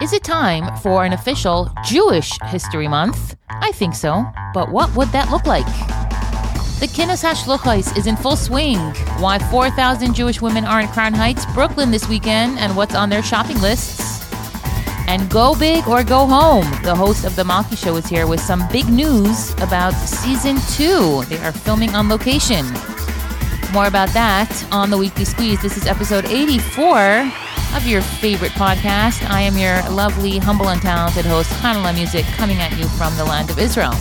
Is it time for an official Jewish History Month? I think so. But what would that look like? The Kinnis HaShluchos is in full swing. Why 4,000 Jewish women are in Crown Heights, Brooklyn this weekend, and what's on their shopping lists. And go big or go home. The host of The Malkie Show is here with some big news about season two. They are filming on location. More about that on the Weekly Squeeze. This is episode 84 of your favorite podcast. I am your lovely, humble, and talented host, Chanale Music, coming at you from the land of Israel.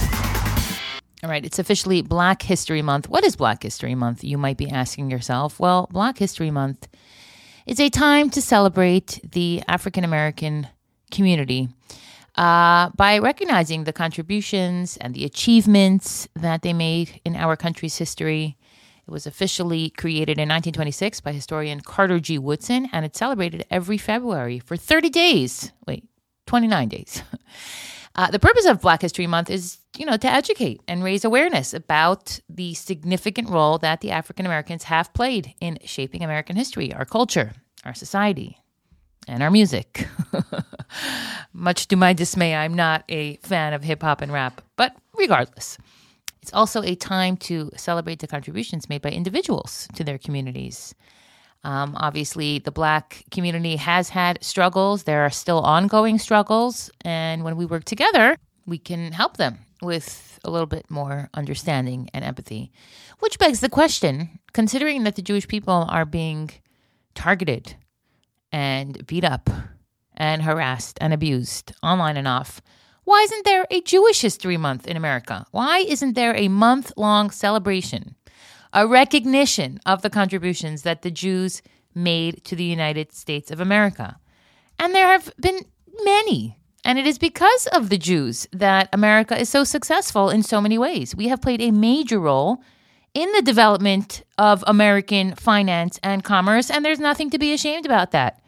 All right, it's officially Black History Month. What is Black History Month? You might be asking yourself. Well, Black History Month is a time to celebrate the African American community uh, by recognizing the contributions and the achievements that they made in our country's history it was officially created in 1926 by historian Carter G. Woodson, and it's celebrated every February for 30 days. Wait, 29 days. Uh, the purpose of Black History Month is, you know, to educate and raise awareness about the significant role that the African Americans have played in shaping American history, our culture, our society, and our music. Much to my dismay, I'm not a fan of hip hop and rap, but regardless. It's also a time to celebrate the contributions made by individuals to their communities. Um, obviously, the Black community has had struggles. There are still ongoing struggles. And when we work together, we can help them with a little bit more understanding and empathy. Which begs the question considering that the Jewish people are being targeted and beat up and harassed and abused online and off, why isn't there a Jewish History Month in America? Why isn't there a month long celebration, a recognition of the contributions that the Jews made to the United States of America? And there have been many. And it is because of the Jews that America is so successful in so many ways. We have played a major role in the development of American finance and commerce, and there's nothing to be ashamed about that.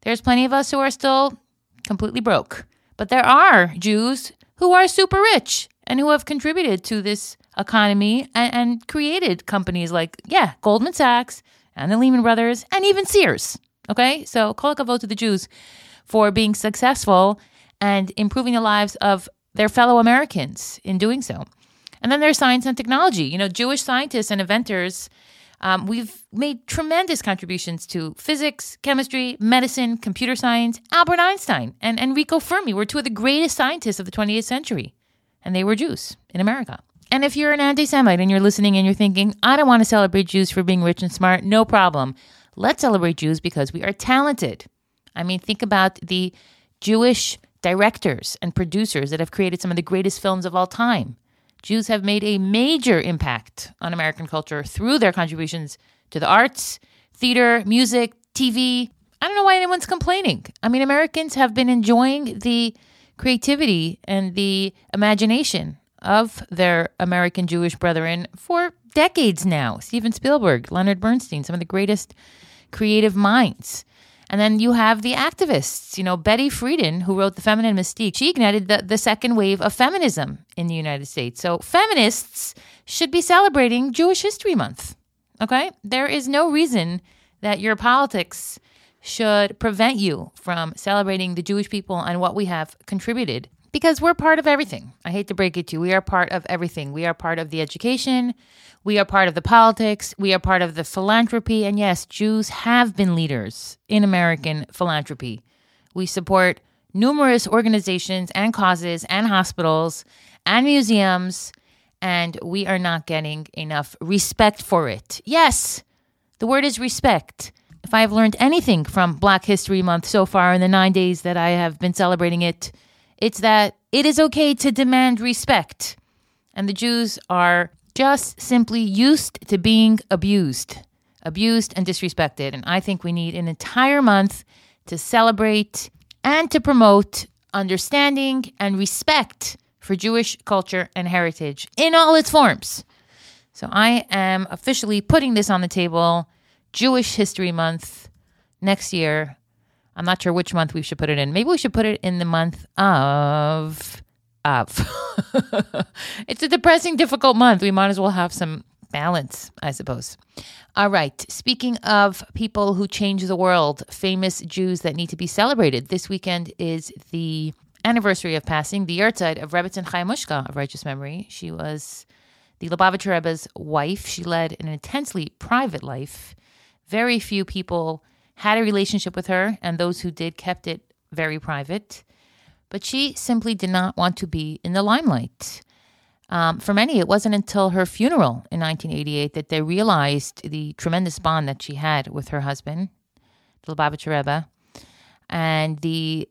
There's plenty of us who are still completely broke. But there are Jews who are super rich and who have contributed to this economy and, and created companies like, yeah, Goldman Sachs and the Lehman Brothers and even Sears. Okay, so kol hakavod to the Jews for being successful and improving the lives of their fellow Americans in doing so. And then there's science and technology. You know, Jewish scientists and inventors um, we've made tremendous contributions to physics, chemistry, medicine, computer science. Albert Einstein and Enrico Fermi were two of the greatest scientists of the 20th century, and they were Jews in America. And if you're an anti Semite and you're listening and you're thinking, I don't want to celebrate Jews for being rich and smart, no problem. Let's celebrate Jews because we are talented. I mean, think about the Jewish directors and producers that have created some of the greatest films of all time. Jews have made a major impact on American culture through their contributions to the arts, theater, music, TV. I don't know why anyone's complaining. I mean, Americans have been enjoying the creativity and the imagination of their American Jewish brethren for decades now. Steven Spielberg, Leonard Bernstein, some of the greatest creative minds. And then you have the activists, you know, Betty Friedan, who wrote The Feminine Mystique. She ignited the, the second wave of feminism in the United States. So feminists should be celebrating Jewish History Month. Okay? There is no reason that your politics should prevent you from celebrating the Jewish people and what we have contributed because we're part of everything. I hate to break it to you. We are part of everything. We are part of the education. We are part of the politics. We are part of the philanthropy. And yes, Jews have been leaders in American philanthropy. We support numerous organizations and causes and hospitals and museums, and we are not getting enough respect for it. Yes, the word is respect. If I have learned anything from Black History Month so far in the nine days that I have been celebrating it, it's that it is okay to demand respect. And the Jews are just simply used to being abused, abused and disrespected. And I think we need an entire month to celebrate and to promote understanding and respect for Jewish culture and heritage in all its forms. So I am officially putting this on the table Jewish History Month next year. I'm not sure which month we should put it in. Maybe we should put it in the month of of. it's a depressing, difficult month. We might as well have some balance, I suppose. All right. Speaking of people who change the world, famous Jews that need to be celebrated, this weekend is the anniversary of passing the yahrzeit of Rebbetzin Chaya Mushka of righteous memory. She was the Lubavitcher Rebbe's wife. She led an intensely private life. Very few people had a relationship with her, and those who did kept it very private. But she simply did not want to be in the limelight. Um, for many, it wasn't until her funeral in 1988 that they realized the tremendous bond that she had with her husband, the Lubavitcher Rebbe, and the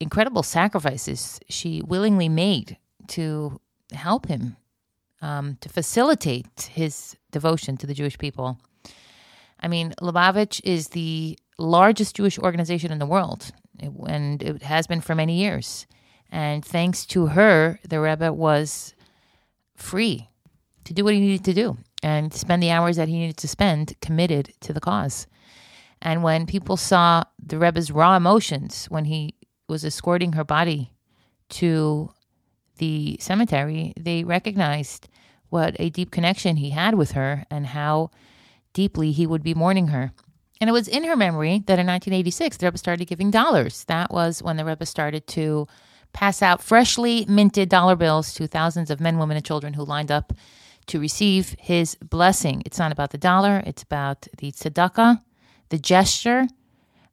incredible sacrifices she willingly made to help him, um, to facilitate his devotion to the Jewish people. I mean, Lubavitch is the largest Jewish organization in the world, and it has been for many years. And thanks to her, the Rebbe was free to do what he needed to do and spend the hours that he needed to spend committed to the cause. And when people saw the Rebbe's raw emotions when he was escorting her body to the cemetery, they recognized what a deep connection he had with her and how deeply he would be mourning her. And it was in her memory that in 1986, the Rebbe started giving dollars. That was when the Rebbe started to pass out freshly minted dollar bills to thousands of men, women, and children who lined up to receive his blessing. It's not about the dollar, it's about the tzedakah, the gesture.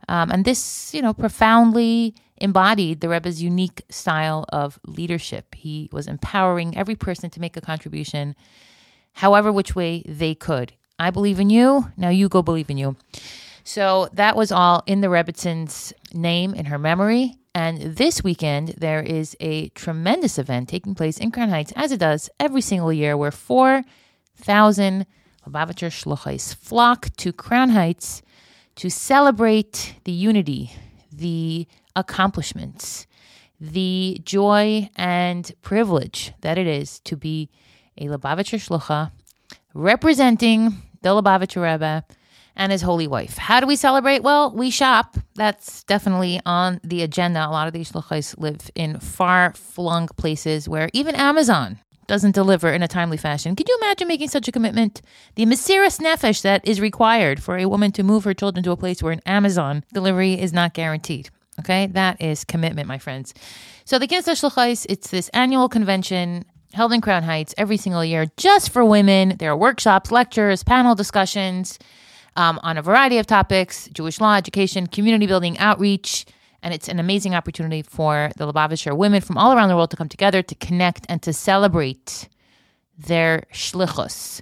Um, and this, you know, profoundly embodied the Rebbe's unique style of leadership. He was empowering every person to make a contribution, however which way they could. I believe in you. Now you go believe in you. So that was all in the Rebbitzins' name in her memory. And this weekend, there is a tremendous event taking place in Crown Heights, as it does every single year, where 4,000 Lubavitcher Shluchais flock to Crown Heights to celebrate the unity, the accomplishments, the joy and privilege that it is to be a Lubavitcher Shlucha representing the Lubavitcher Rebbe and his holy wife. How do we celebrate? Well, we shop. That's definitely on the agenda. A lot of these shluchos live in far flung places where even Amazon doesn't deliver in a timely fashion. Could you imagine making such a commitment? The mesiras nefesh that is required for a woman to move her children to a place where an Amazon delivery is not guaranteed. Okay, that is commitment, my friends. So the Knesset Shluchos, it's this annual convention held in Crown Heights every single year just for women. There are workshops, lectures, panel discussions um, on a variety of topics Jewish law, education, community building, outreach. And it's an amazing opportunity for the Lubavitcher women from all around the world to come together to connect and to celebrate their shlichus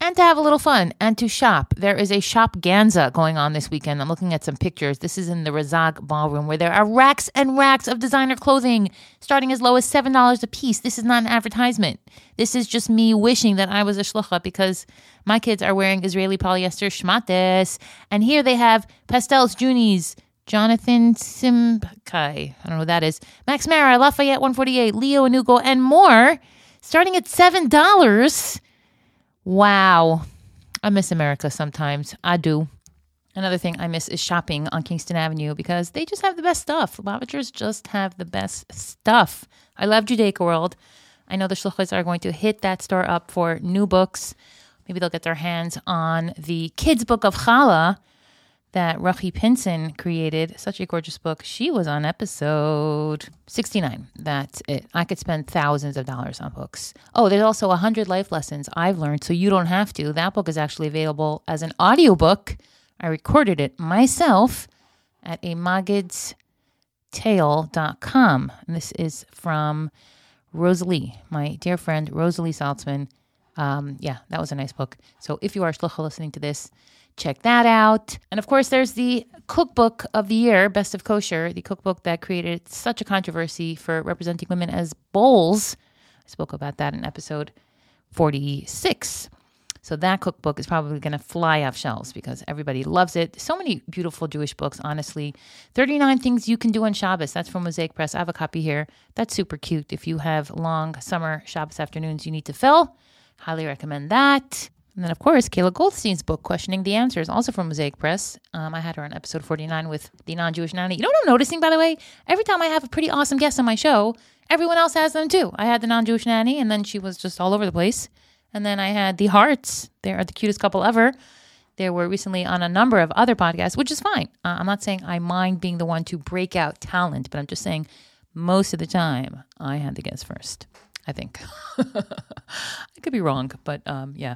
and to have a little fun and to shop. There is a shop Ganza going on this weekend. I'm looking at some pictures. This is in the Razag Ballroom where there are racks and racks of designer clothing starting as low as $7 a piece. This is not an advertisement. This is just me wishing that I was a shlucha because my kids are wearing Israeli polyester shmates. And here they have Pastels Junies. Jonathan Simkai, I don't know who that is. Max Mara, Lafayette 148, Leo Anugo, and more, starting at $7. Wow. I miss America sometimes. I do. Another thing I miss is shopping on Kingston Avenue because they just have the best stuff. Lubavitchers just have the best stuff. I love Judaica World. I know the shluchos are going to hit that store up for new books. Maybe they'll get their hands on the kids' book of Challah that Rachi Pinson created. Such a gorgeous book. She was on episode 69. That's it. I could spend thousands of dollars on books. Oh, there's also 100 life lessons I've learned, so you don't have to. That book is actually available as an audiobook. I recorded it myself at a magidstale.com. And this is from Rosalie, my dear friend Rosalie Saltzman. Um, yeah, that was a nice book. So if you are listening to this, check that out. And of course, there's the cookbook of the year, Best of Kosher, the cookbook that created such a controversy for representing women as bowls. I spoke about that in episode 46. So that cookbook is probably going to fly off shelves because everybody loves it. So many beautiful Jewish books, honestly. 39 Things You Can Do on Shabbos. That's from Mosaic Press. I have a copy here. That's super cute. If you have long summer Shabbos afternoons you need to fill, highly recommend that. And then, of course, Kayla Goldstein's book, Questioning the Answers, also from Mosaic Press. Um, I had her on episode 49 with the non Jewish nanny. You know what I'm noticing, by the way? Every time I have a pretty awesome guest on my show, everyone else has them too. I had the non Jewish nanny, and then she was just all over the place. And then I had the Hearts. They are the cutest couple ever. They were recently on a number of other podcasts, which is fine. Uh, I'm not saying I mind being the one to break out talent, but I'm just saying most of the time I had the guests first. I think. I could be wrong, but um, yeah.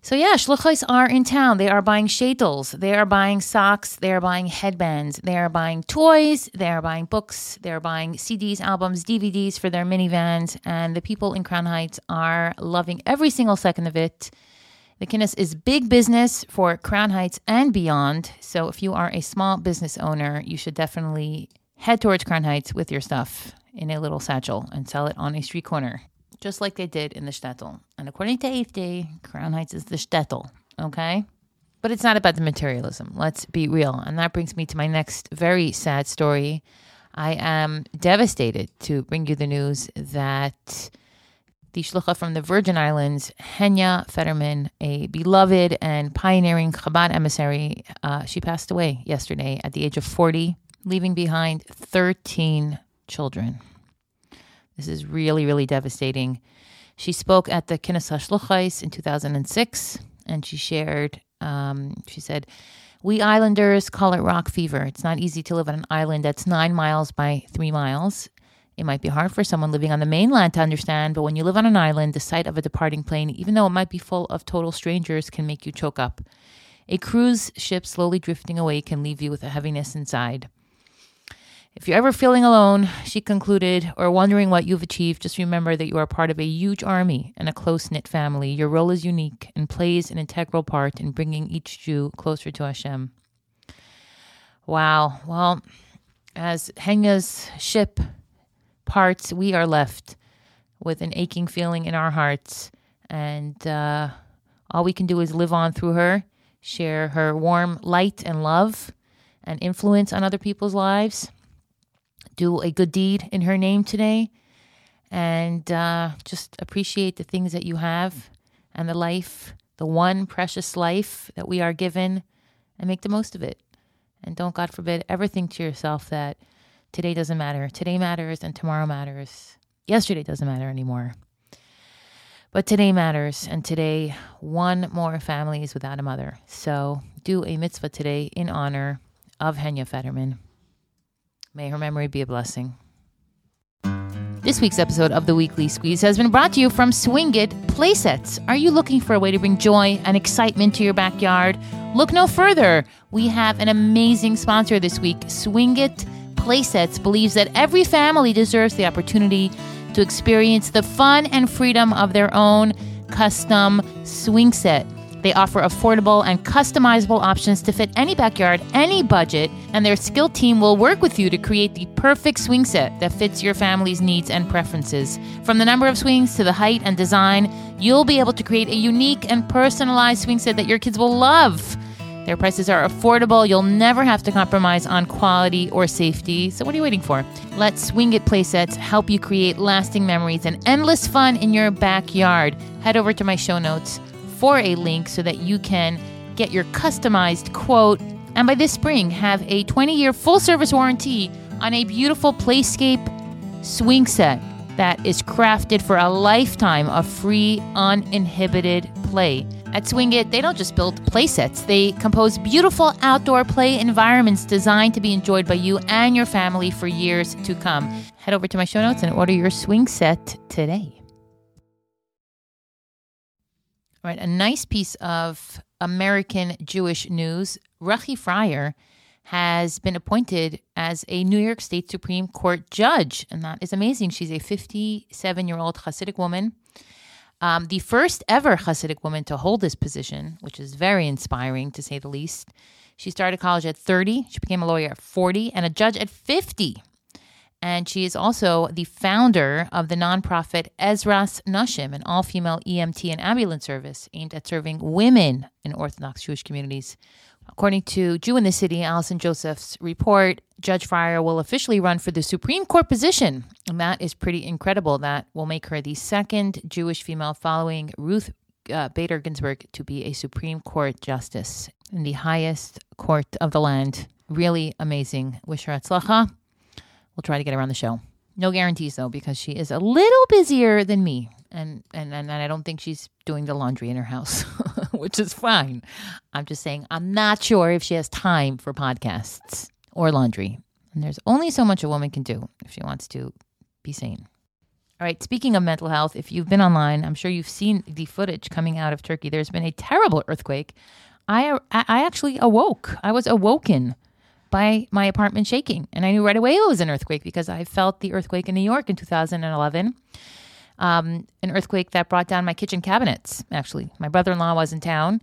So yeah, shluchos are in town. They are buying sheitels. They are buying socks. They are buying headbands. They are buying toys. They are buying books. They are buying CDs, albums, DVDs for their minivans. And the people in Crown Heights are loving every single second of it. The Kinnis is big business for Crown Heights and beyond. So if you are a small business owner, you should definitely head towards Crown Heights with your stuff in a little satchel and sell it on a street corner just like they did in the shtetl. And according to AFD, Crown Heights is the shtetl, okay? But it's not about the materialism. Let's be real. And that brings me to my next very sad story. I am devastated to bring you the news that the shlucha from the Virgin Islands, Henya Federman, a beloved and pioneering Chabad emissary, uh, she passed away yesterday at the age of 40, leaving behind 13 children. This is really, really devastating. She spoke at the Kinnis HaShluchos in 2006, and she shared, um, she said, we islanders call it rock fever. It's not easy to live on an island that's nine miles by three miles. It might be hard for someone living on the mainland to understand, but when you live on an island, the sight of a departing plane, even though it might be full of total strangers, can make you choke up. A cruise ship slowly drifting away can leave you with a heaviness inside. If you're ever feeling alone, she concluded, or wondering what you've achieved, just remember that you are part of a huge army and a close knit family. Your role is unique and plays an integral part in bringing each Jew closer to Hashem. Wow. Well, as Henya's ship parts, we are left with an aching feeling in our hearts. And uh, all we can do is live on through her, share her warm light and love and influence on other people's lives do a good deed in her name today and uh, just appreciate the things that you have and the life, the one precious life that we are given, and make the most of it. And don't, God forbid, ever think to yourself that today doesn't matter. Today matters and tomorrow matters. Yesterday doesn't matter anymore. But today matters, and today one more family is without a mother. So do a mitzvah today in honor of Henya Federman. May her memory be a blessing. This week's episode of the Weekly Squeeze has been brought to you from Swingit Playsets. Are you looking for a way to bring joy and excitement to your backyard? Look no further. We have an amazing sponsor this week. Swingit Playsets believes that every family deserves the opportunity to experience the fun and freedom of their own custom swing set. They offer affordable and customizable options to fit any backyard, any budget, and their skilled team will work with you to create the perfect swing set that fits your family's needs and preferences. From the number of swings to the height and design, you'll be able to create a unique and personalized swing set that your kids will love. Their prices are affordable. You'll never have to compromise on quality or safety. So, what are you waiting for? Let Swingit Playsets help you create lasting memories and endless fun in your backyard. Head over to my show notes for a link so that you can get your customized quote and by this spring have a 20 year full service warranty on a beautiful Playscape swing set that is crafted for a lifetime of free, uninhibited play. At Swingit, they don't just build play sets, they compose beautiful outdoor play environments designed to be enjoyed by you and your family for years to come. Head over to my show notes and order your swing set today. Right, a nice piece of American Jewish news. Rachi Freier has been appointed as a New York State Supreme Court judge, and that is amazing. She's a 57 year old Hasidic woman, um, the first ever Hasidic woman to hold this position, which is very inspiring to say the least. She started college at 30, she became a lawyer at 40, and a judge at 50. And she is also the founder of the nonprofit Ezras Nashim, an all female EMT and ambulance service aimed at serving women in Orthodox Jewish communities. According to Jew in the City, Allison Joseph's report, Judge Freier will officially run for the Supreme Court position. And that is pretty incredible. That will make her the second Jewish female following Ruth uh, Bader Ginsburg to be a Supreme Court justice in the highest court of the land. Really amazing. Wish her atzlacha. We'll try to get her on the show. No guarantees though, because she is a little busier than me. and and and I don't think she's doing the laundry in her house, which is fine. I'm just saying I'm not sure if she has time for podcasts or laundry. And there's only so much a woman can do if she wants to be sane. All right, speaking of mental health, if you've been online, I'm sure you've seen the footage coming out of Turkey. There's been a terrible earthquake. I I actually awoke. I was awoken by my apartment shaking, and I knew right away it was an earthquake because I felt the earthquake in New York in 2011 um, an earthquake that brought down my kitchen cabinets. Actually, my brother in law was in town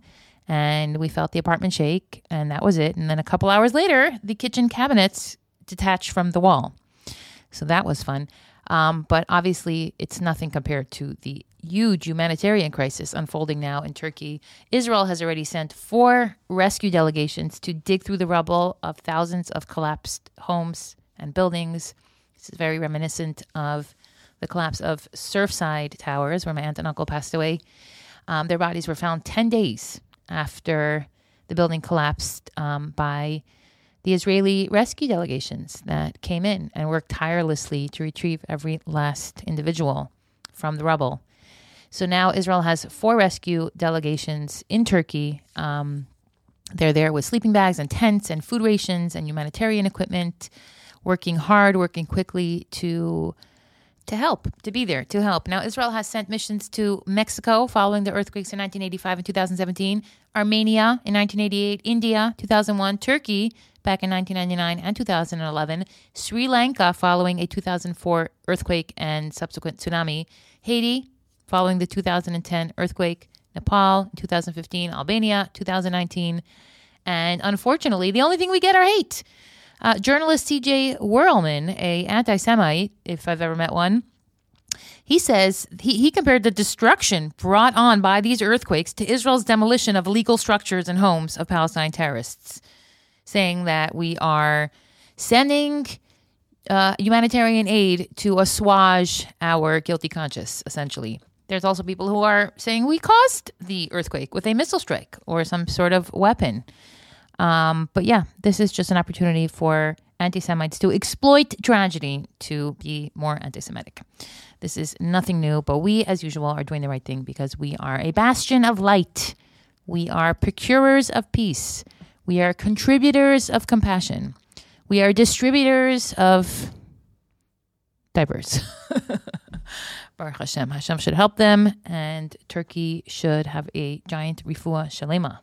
and we felt the apartment shake, and that was it. And then a couple hours later, the kitchen cabinets detached from the wall. So that was fun. Um, but obviously, it's nothing compared to the huge humanitarian crisis unfolding now in Turkey. Israel has already sent four rescue delegations to dig through the rubble of thousands of collapsed homes and buildings. This is very reminiscent of the collapse of Surfside Towers, where my aunt and uncle passed away. Um, their bodies were found 10 days after the building collapsed um, by the Israeli rescue delegations that came in and worked tirelessly to retrieve every last individual from the rubble. So now Israel has four rescue delegations in Turkey. Um, they're there with sleeping bags and tents and food rations and humanitarian equipment, working hard, working quickly to to help, to be there, to help. Now, Israel has sent missions to Mexico following the earthquakes in 1985 and 2017, Armenia in 1988, India 2001, Turkey back in 1999 and 2011, Sri Lanka following a 2004 earthquake and subsequent tsunami, Haiti following the 2010 earthquake, Nepal 2015, Albania 2019, and unfortunately, the only thing we get are hate. Uh, journalist C.J. Werleman, a anti-Semite, if I've ever met one, he says he, he compared the destruction brought on by these earthquakes to Israel's demolition of legal structures and homes of Palestine terrorists, saying that we are sending uh, humanitarian aid to assuage our guilty conscience, essentially. There's also people who are saying we caused the earthquake with a missile strike or some sort of weapon. Um, but yeah, this is just an opportunity for anti Semites to exploit tragedy to be more anti Semitic. This is nothing new, but we, as usual, are doing the right thing because we are a bastion of light. We are procurers of peace. We are contributors of compassion. We are distributors of diapers. Baruch Hashem. Hashem should help them, and Turkey should have a giant refuah shalema.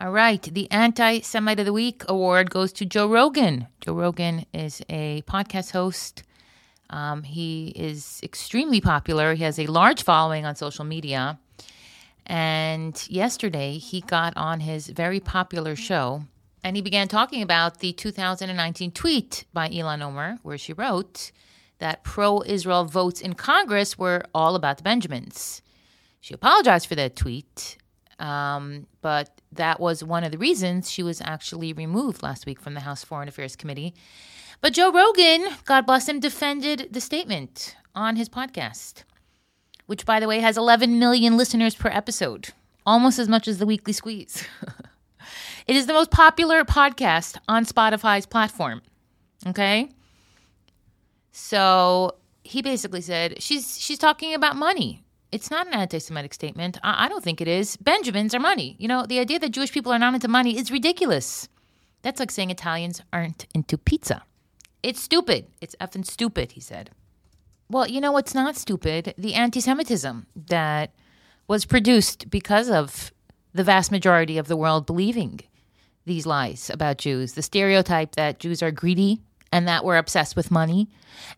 All right. The Anti Semite of the Week award goes to Joe Rogan. Joe Rogan is a podcast host. Um, he is extremely popular. He has a large following on social media. And yesterday, he got on his very popular show and he began talking about the 2019 tweet by Ilhan Omar, where she wrote that pro Israel votes in Congress were all about the Benjamins. She apologized for that tweet um, but that was one of the reasons she was actually removed last week from the House Foreign Affairs Committee. But Joe Rogan, God bless him, defended the statement on his podcast, which, by the way, has 11 million listeners per episode, almost as much as the Weekly Squeeze. it is the most popular podcast on Spotify's platform. Okay? So he basically said she's she's talking about money it's not an anti Semitic statement. I, I don't think it is. Benjamins are money. You know, the idea that Jewish people are not into money is ridiculous. That's like saying Italians aren't into pizza. It's stupid. It's effing stupid, he said. Well, you know what's not stupid? The anti Semitism that was produced because of the vast majority of the world believing these lies about Jews. The stereotype that Jews are greedy and that we're obsessed with money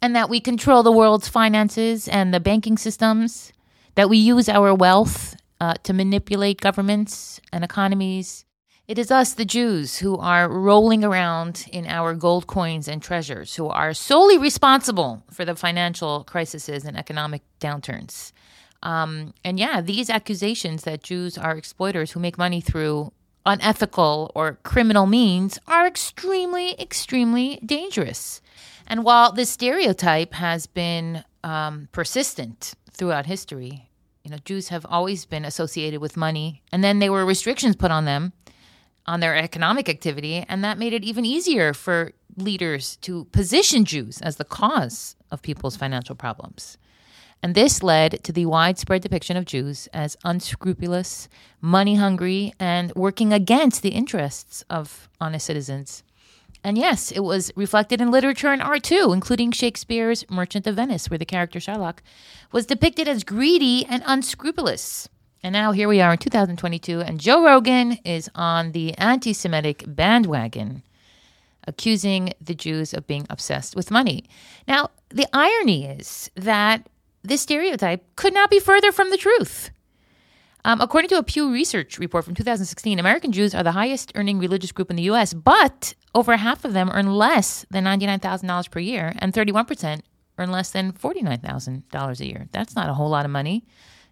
and that we control the world's finances and the banking systems that we use our wealth uh, to manipulate governments and economies. It is us, the Jews, who are rolling around in our gold coins and treasures, who are solely responsible for the financial crises and economic downturns. Um, and yeah, these accusations that Jews are exploiters who make money through unethical or criminal means are extremely, extremely dangerous. And while this stereotype has been um, persistent throughout history. You know, Jews have always been associated with money, and then there were restrictions put on them on their economic activity, and that made it even easier for leaders to position Jews as the cause of people's financial problems. And this led to the widespread depiction of Jews as unscrupulous, money hungry, and working against the interests of honest citizens. And yes, it was reflected in literature and art too, including Shakespeare's Merchant of Venice, where the character Shylock was depicted as greedy and unscrupulous. And now here we are in 2022, and Joe Rogan is on the anti Semitic bandwagon, accusing the Jews of being obsessed with money. Now, the irony is that this stereotype could not be further from the truth. Um, according to a Pew Research report from 2016, American Jews are the highest earning religious group in the U.S., but over half of them earn less than $99,000 per year, and 31% earn less than $49,000 a year. That's not a whole lot of money,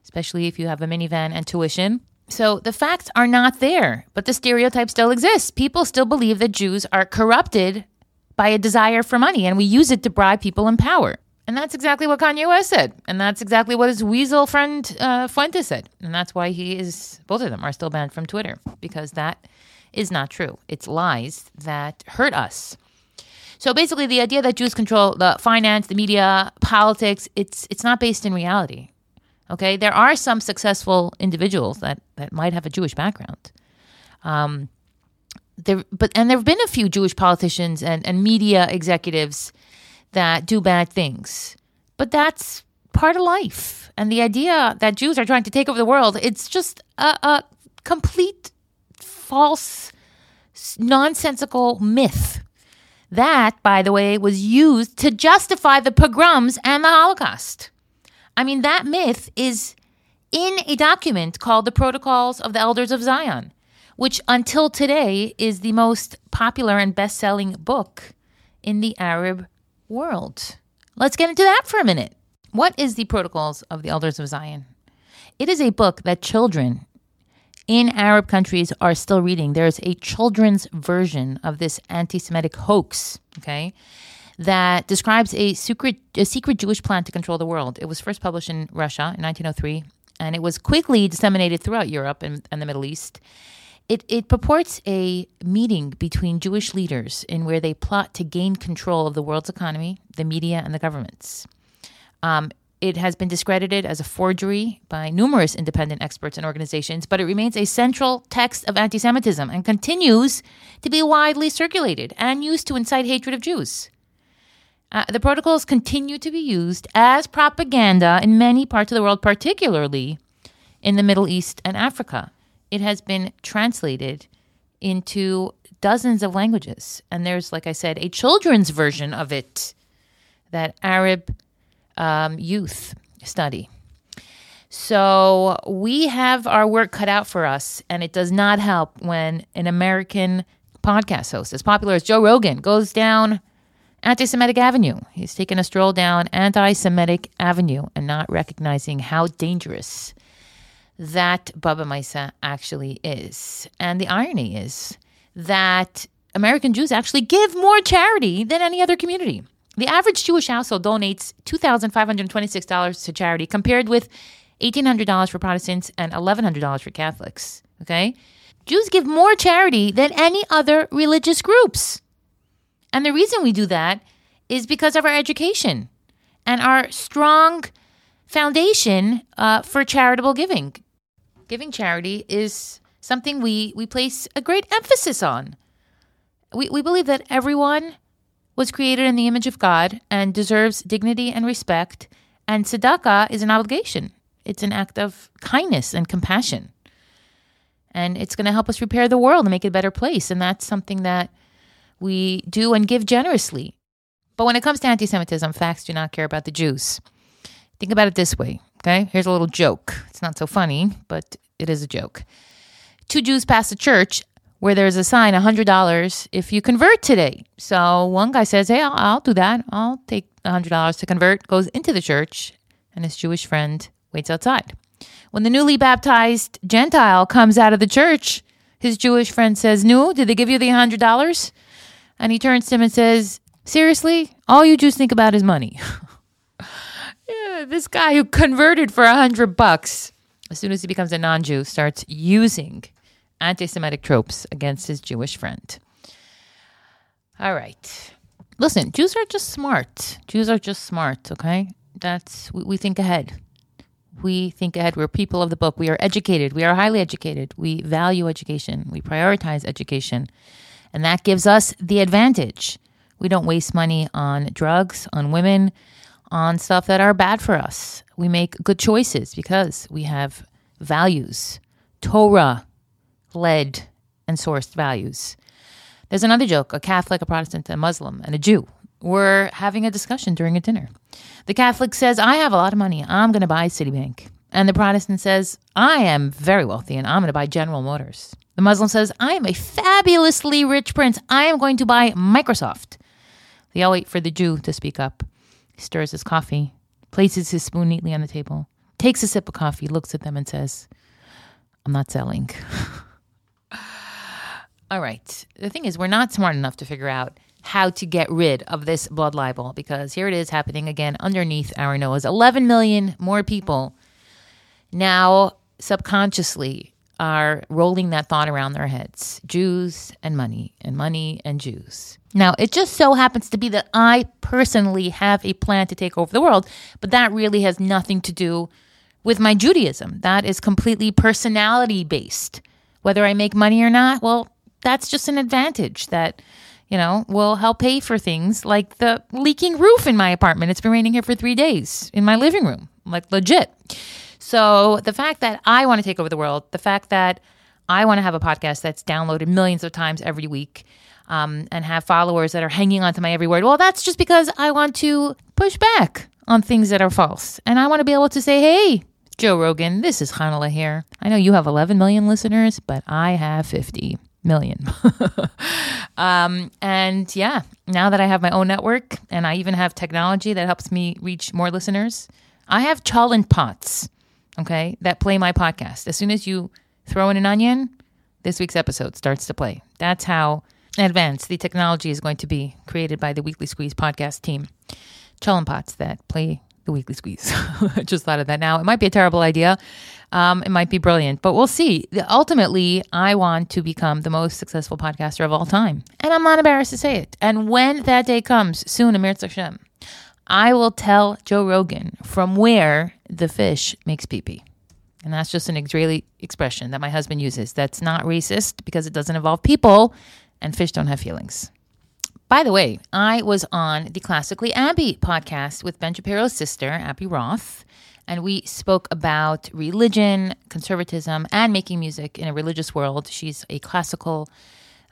especially if you have a minivan and tuition. So the facts are not there, but the stereotype still exists. People still believe that Jews are corrupted by a desire for money, and we use it to bribe people in power. And that's exactly what Kanye West said. And that's exactly what his weasel friend uh, Fuentes said. And that's why he is, both of them are still banned from Twitter because that is not true. It's lies that hurt us. So basically, the idea that Jews control the finance, the media, politics, it's, it's not based in reality. Okay. There are some successful individuals that, that might have a Jewish background. Um, there, but and there have been a few Jewish politicians and, and media executives that do bad things. But that's part of life. And the idea that Jews are trying to take over the world, it's just a, a complete false, nonsensical myth. That, by the way, was used to justify the pogroms and the Holocaust. I mean, that myth is in a document called the Protocols of the Elders of Zion, which until today is the most popular and best selling book in the Arab world. Let's get into that for a minute. What is the Protocols of the Elders of Zion? It is a book that children in Arab countries are still reading. There's a children's version of this anti Semitic hoax, okay, that describes a secret, a secret Jewish plan to control the world. It was first published in Russia in 1903, and it was quickly disseminated throughout Europe and, and the Middle East. It, it purports a meeting between Jewish leaders in where they plot to gain control of the world's economy, the media, and the governments. Um, it has been discredited as a forgery by numerous independent experts and organizations, but it remains a central text of anti Semitism and continues to be widely circulated and used to incite hatred of Jews. Uh, the protocols continue to be used as propaganda in many parts of the world, particularly in the Middle East and Africa it has been translated into dozens of languages. And there's, like I said, a children's version of it that Arab um, youth study. So we have our work cut out for us, and it does not help when an American podcast host, as popular as Joe Rogan, goes down anti Semitic Avenue. He's taking a stroll down anti Semitic Avenue and not recognizing how dangerous that Baba Misa actually is. And the irony is that American Jews actually give more charity than any other community. The average Jewish household donates $2,526 to charity compared with $1,800 for Protestants and $1,100 for Catholics. Okay? Jews give more charity than any other religious groups. And the reason we do that is because of our education and our strong foundation uh, for charitable giving giving charity is something we, we place a great emphasis on. We, we believe that everyone was created in the image of God and deserves dignity and respect, and tzedakah is an obligation. It's an act of kindness and compassion. And it's going to help us repair the world and make it a better place. And that's something that we do and give generously. But when it comes to anti Semitism, facts do not care about the Jews. Think about it this way Okay, here's a little joke. It's not so funny, but it is a joke. Two Jews pass a church where there's a sign $100 if you convert today. So one guy says, Hey, I'll, I'll do that. I'll take $100 to convert, goes into the church, and his Jewish friend waits outside. When the newly baptized Gentile comes out of the church, his Jewish friend says, No, did they give you the $100? And he turns to him and says, Seriously? All you Jews think about is money. This guy who converted for a hundred bucks, as soon as he becomes a non-Jew, starts using anti-Semitic tropes against his Jewish friend. All right. Listen, Jews are just smart. Jews are just smart, okay? That's we, we think ahead. We think ahead. We're people of the book. We are educated. We are highly educated. We value education. We prioritize education. And that gives us the advantage. We don't waste money on drugs, on women, on stuff that are bad for us. We make good choices because we have values, Torah led and sourced values. There's another joke a Catholic, a Protestant, a Muslim, and a Jew were having a discussion during a dinner. The Catholic says, I have a lot of money. I'm going to buy Citibank. And the Protestant says, I am very wealthy and I'm going to buy General Motors. The Muslim says, I am a fabulously rich prince. I am going to buy Microsoft. They all wait for the Jew to speak up. He stirs his coffee, places his spoon neatly on the table, takes a sip of coffee, looks at them, and says, I'm not selling. all right. The thing is, we're not smart enough to figure out how to get rid of this blood libel because here it is happening again underneath our nose. 11 million more people now subconsciously are rolling that thought around their heads Jews and money, and money and Jews. Now, it just so happens to be that I personally have a plan to take over the world, but that really has nothing to do with my Judaism. That is completely personality based. Whether I make money or not, well, that's just an advantage that, you know, will help pay for things like the leaking roof in my apartment. It's been raining here for three days in my living room, like legit. So the fact that I want to take over the world, the fact that I want to have a podcast that's downloaded millions of times every week, um, and have followers that are hanging on to my every word. Well, that's just because I want to push back on things that are false. And I want to be able to say, hey, Joe Rogan, this is Chanale here. I know you have 11 million listeners, but I have 50 million. um, and yeah, now that I have my own network and I even have technology that helps me reach more listeners, I have cholent pots okay, that play my podcast. As soon as you throw in an onion, this week's episode starts to play. That's how advanced the technology is going to be created by the Weekly Squeeze podcast team. Cholent pots that play the Weekly Squeeze. Just thought of that now. It might be a terrible idea. Um, it might be brilliant, but we'll see. Ultimately, I want to become the most successful podcaster of all time. And I'm not embarrassed to say it. And when that day comes, soon, Amir Hashem, I will tell Joe Rogan from where the fish makes pee pee. And that's just an Israeli expression that my husband uses. That's not racist because it doesn't involve people and fish don't have feelings. By the way, I was on the Classically Abby podcast with Ben Shapiro's sister, Abby Roth, and we spoke about religion, conservatism, and making music in a religious world. She's a classical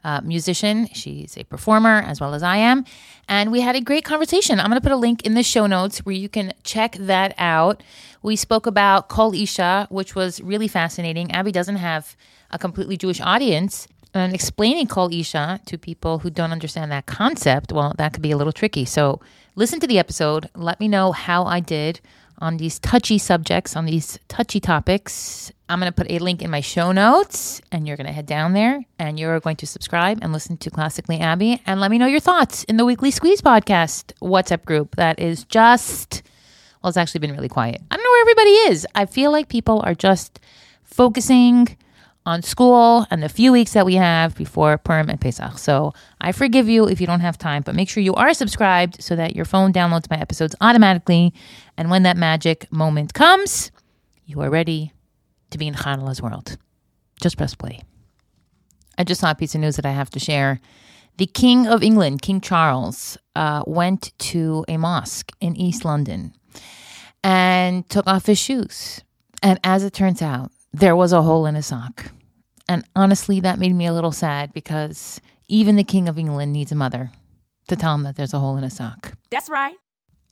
uh, musician. She's a performer as well as I am. And we had a great conversation. I'm going to put a link in the show notes where you can check that out. We spoke about Kol Isha, which was really fascinating. Abby doesn't have a completely Jewish audience. And explaining Kol Isha to people who don't understand that concept, well, that could be a little tricky. So listen to the episode. Let me know how I did on these touchy subjects, on these touchy topics. I'm going to put a link in my show notes, and you're going to head down there and you're going to subscribe and listen to Classically Abby and let me know your thoughts in the Weekly Squeeze podcast WhatsApp group that is just, well, it's actually been really quiet. I don't know where everybody is. I feel like people are just focusing on school and the few weeks that we have before Purim and Pesach. So I forgive you if you don't have time, but make sure you are subscribed so that your phone downloads my episodes automatically. And when that magic moment comes, you are ready to be in Chanale's world. Just press play. I just saw a piece of news that I have to share. The King of England, King Charles, uh, went to a mosque in East London and took off his shoes. And as it turns out, there was a hole in his sock. And honestly, that made me a little sad because even the King of England needs a mother to tell him that there's a hole in his sock. That's right.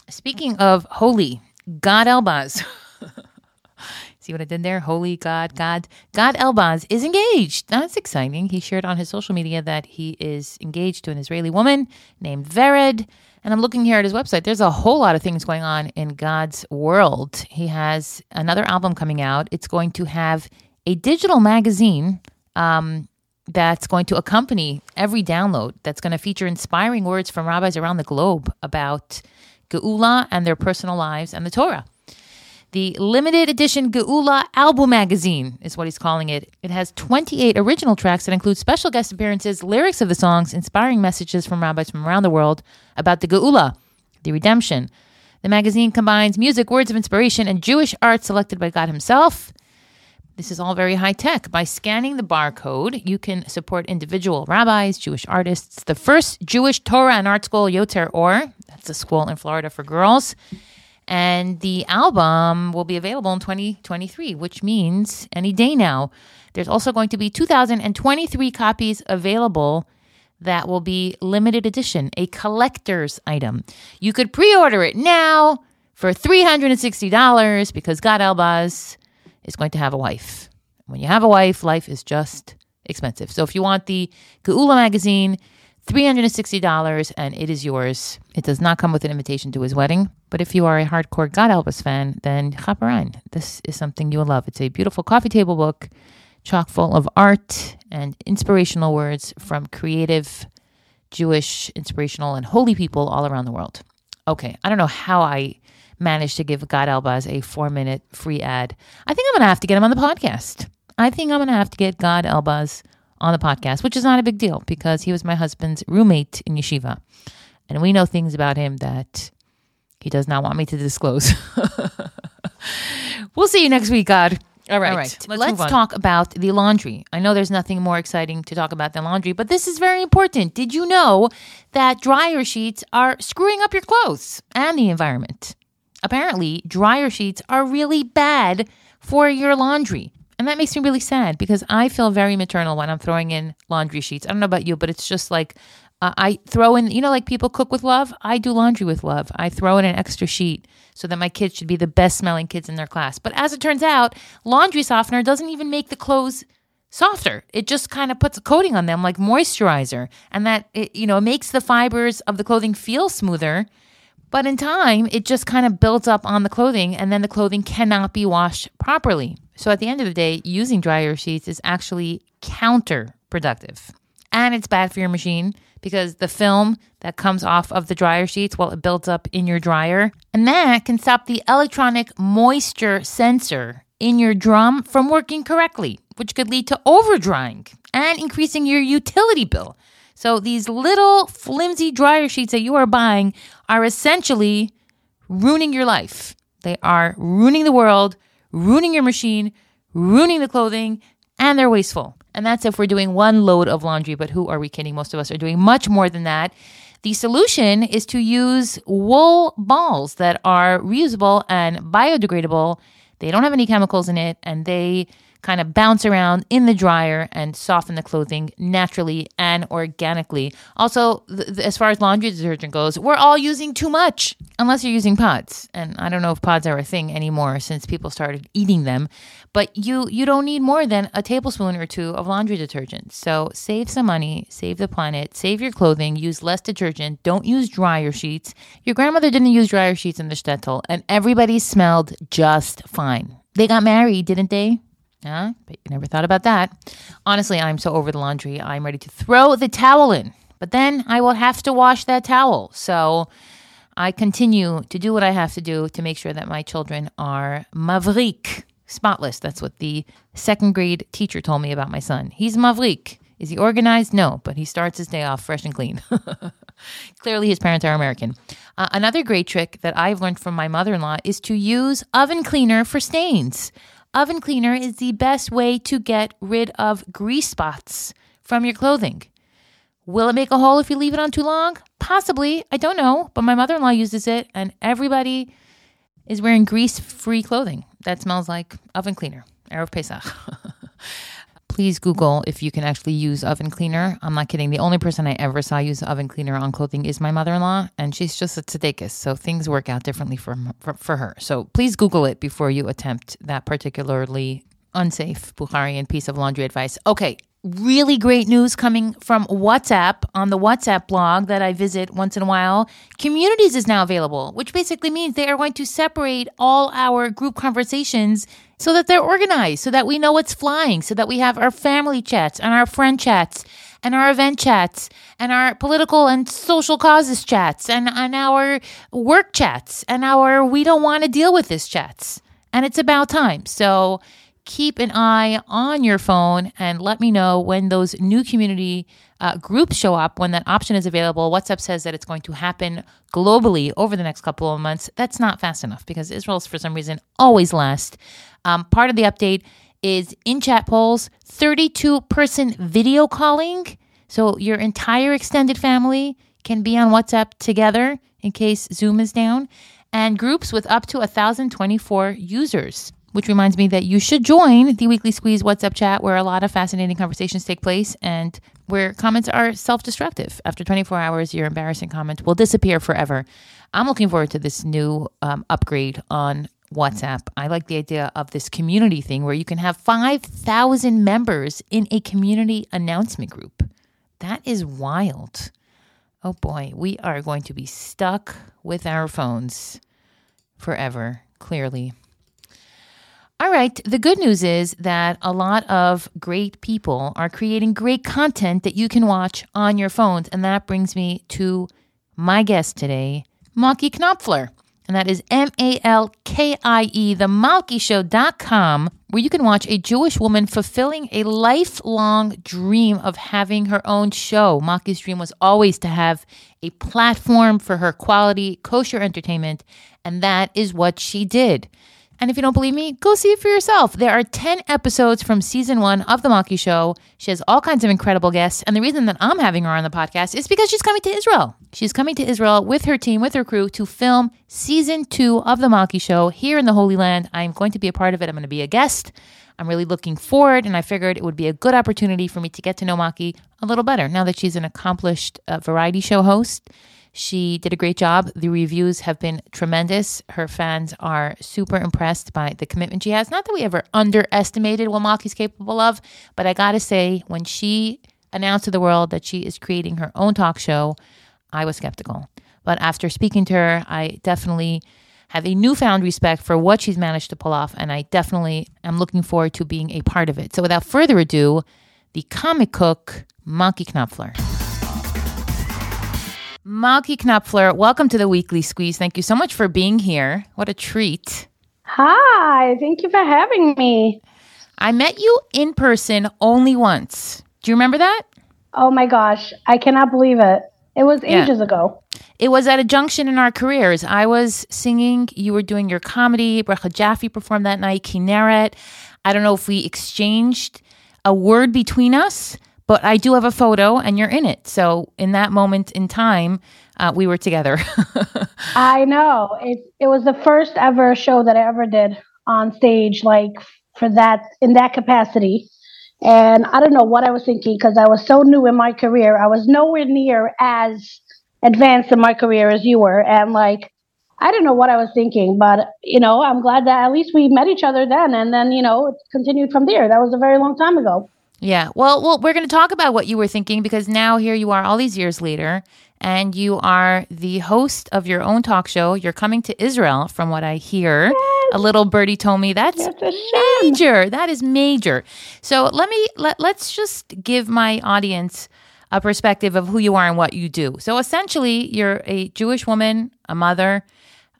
Speaking of holy, Gad Elbaz. See what I did there? Holy God, God. Gad Elbaz is engaged. That's exciting. He shared on his social media that he is engaged to an Israeli woman named Vered. And I'm looking here at his website. There's a whole lot of things going on in Gad's world. He has another album coming out. It's going to have a digital magazine um, that's going to accompany every download that's going to feature inspiring words from rabbis around the globe about Geula and their personal lives and the Torah. The limited edition Geula album magazine is what he's calling it. It has 28 original tracks that include special guest appearances, lyrics of the songs, inspiring messages from rabbis from around the world about the Geula, the redemption, The magazine combines music, words of inspiration, and Jewish art selected by God Himself. This is all very high tech. By scanning the barcode, you can support individual rabbis, Jewish artists. The first Jewish Torah and art school, Yoter Or, that's a school in Florida for girls. And the album will be available in 2023, which means any day now. There's also going to be 2,023 copies available that will be limited edition, a collector's item. You could pre order it now for $360 because Gad Elbaz is going to have a wife. When you have a wife, life is just expensive. So if you want the Geula magazine, $360 and it is yours. It does not come with an invitation to his wedding, but if you are a hardcore Gad Elbaz fan, then Chaperein, this is something you'll love. It's a beautiful coffee table book chock full of art and inspirational words from creative Jewish, inspirational, and holy people all around the world. Okay, I don't know how I managed to give Gad Elbaz a four minute free ad. I think I'm going to have to get him on the podcast. I think I'm going to have to get Gad Elbaz on the podcast, which is not a big deal because he was my husband's roommate in yeshiva. And we know things about him that he does not want me to disclose. we'll see you next week, Gad. All right. All right. Let's Let's, talk about the laundry. I know there's nothing more exciting to talk about than laundry, but this is very important. Did you know that dryer sheets are screwing up your clothes and the environment? Apparently, dryer sheets are really bad for your laundry. And that makes me really sad because I feel very maternal when I'm throwing in laundry sheets. I don't know about you, but it's just like uh, I throw in, you know, like people cook with love. I do laundry with love. I throw in an extra sheet so that my kids should be the best smelling kids in their class. But as it turns out, laundry softener doesn't even make the clothes softer. It just kind of puts a coating on them like moisturizer, and that it, you know it makes the fibers of the clothing feel smoother. But in time, it just kind of builds up on the clothing, and then the clothing cannot be washed properly. So at the end of the day, using dryer sheets is actually counterproductive. And it's bad for your machine because the film that comes off of the dryer sheets, well, it builds up in your dryer. And that can stop the electronic moisture sensor in your drum from working correctly, which could lead to over drying and increasing your utility bill. So these little flimsy dryer sheets that you are buying are essentially ruining your life. They are ruining the world, ruining your machine, ruining the clothing, and they're wasteful. And that's if we're doing one load of laundry, but who are we kidding? Most of us are doing much more than that. The solution is to use wool balls that are reusable and biodegradable. They don't have any chemicals in it, and they kind of bounce around in the dryer and soften the clothing naturally and organically. Also, th- as far as laundry detergent goes, we're all using too much, unless you're using pods. And I don't know if pods are a thing anymore since people started eating them. But you you don't need more than a tablespoon or two of laundry detergent. So save some money, save the planet, save your clothing, use less detergent, don't use dryer sheets. Your grandmother didn't use dryer sheets in the shtetl, and everybody smelled just fine. They got married, didn't they? Huh? But you never thought about that. Honestly, I'm so over the laundry. I'm ready to throw the towel in. But then I will have to wash that towel. So I continue to do what I have to do to make sure that my children are mavrik, spotless. That's what the second grade teacher told me about my son. He's mavrik. Is he organized? No, but he starts his day off fresh and clean. Clearly, his parents are American. Uh, another great trick that I've learned from my mother in law is to use oven cleaner for stains. Oven cleaner is the best way to get rid of grease spots from your clothing. Will it make a hole if you leave it on too long? Possibly. I don't know. But my mother in law uses it, and everybody is wearing grease free clothing that smells like oven cleaner. Erev Pesach. Please Google if you can actually use oven cleaner. I'm not kidding. The only person I ever saw use oven cleaner on clothing is my mother in law, and she's just a tzedekis. So things work out differently for, for, for her. So please Google it before you attempt that particularly unsafe Bukharian piece of laundry advice. Okay, really great news coming from WhatsApp on the WhatsApp blog that I visit once in a while. Communities is now available, which basically means they are going to separate all our group conversations so that they're organized, so that we know what's flying, so that we have our family chats and our friend chats and our event chats and our political and social causes chats and, and our work chats and our we don't want to deal with this chats. And it's about time. So keep an eye on your phone and let me know when those new community uh, groups show up when that option is available. WhatsApp says that it's going to happen globally over the next couple of months. That's not fast enough because Israel's, for some reason, always last. Um, part of the update is in chat polls, 32 person video calling. So your entire extended family can be on WhatsApp together in case Zoom is down, and groups with up to 1,024 users. Which reminds me that you should join the Weekly Squeeze WhatsApp chat where a lot of fascinating conversations take place and where comments are self destructive. After 24 hours, your embarrassing comment will disappear forever. I'm looking forward to this new um, upgrade on WhatsApp. I like the idea of this community thing where you can have 5,000 members in a community announcement group. That is wild. Oh boy, we are going to be stuck with our phones forever, clearly. All right, the good news is that a lot of great people are creating great content that you can watch on your phones. And that brings me to my guest today, Malkie Knopfler and that is M A L K I E, the themalkieshow.com, where you can watch a Jewish woman fulfilling a lifelong dream of having her own show. Malkie's dream was always to have a platform for her quality, kosher entertainment, and that is what she did. And if you don't believe me, go see it for yourself. There are 10 episodes from season one of The Malkie Show. She has all kinds of incredible guests. And the reason that I'm having her on the podcast is because she's coming to Israel. She's coming to Israel with her team, with her crew, to film season two of The Malkie Show here in the Holy Land. I'm going to be a part of it. I'm going to be a guest. I'm really looking forward, and I figured it would be a good opportunity for me to get to know Malkie a little better now that she's an accomplished uh, variety show host she did a great job. The reviews have been tremendous. Her fans are super impressed by the commitment she has. Not that we ever underestimated what Malkie's capable of, but I gotta say, when she announced to the world that she is creating her own talk show, I was skeptical. But after speaking to her, I definitely have a newfound respect for what she's managed to pull off, and I definitely am looking forward to being a part of it. So without further ado, the comic cook, Malkie Knopfler. Malkie Knopfler, welcome to the Weekly Squeeze. Thank you so much for being here. What a treat. Hi, thank you for having me. I met you in person only once. Do you remember that? Oh my gosh, I cannot believe it. It was ages yeah. ago. It was at a junction in our careers. I was singing, you were doing your comedy. Bracha Jaffe performed that night, Kinneret. I don't know if we exchanged a word between us, but I do have a photo and you're in it. So in that moment in time, uh, we were together. I know. It, it was the first ever show that I ever did on stage, like for that, in that capacity. And I don't know what I was thinking because I was so new in my career. I was nowhere near as advanced in my career as you were. And like, I don't know what I was thinking, but you know, I'm glad that at least we met each other then, and then you know, it continued from there. That was a very long time ago. Yeah. Well, well, we're going to talk about what you were thinking because now here you are all these years later and you are the host of your own talk show. You're coming to Israel from what I hear. Yes. A little birdie told me that's major. That is major. So, let me let let's just give my audience a perspective of who you are and what you do. So, essentially, you're a Jewish woman, a mother,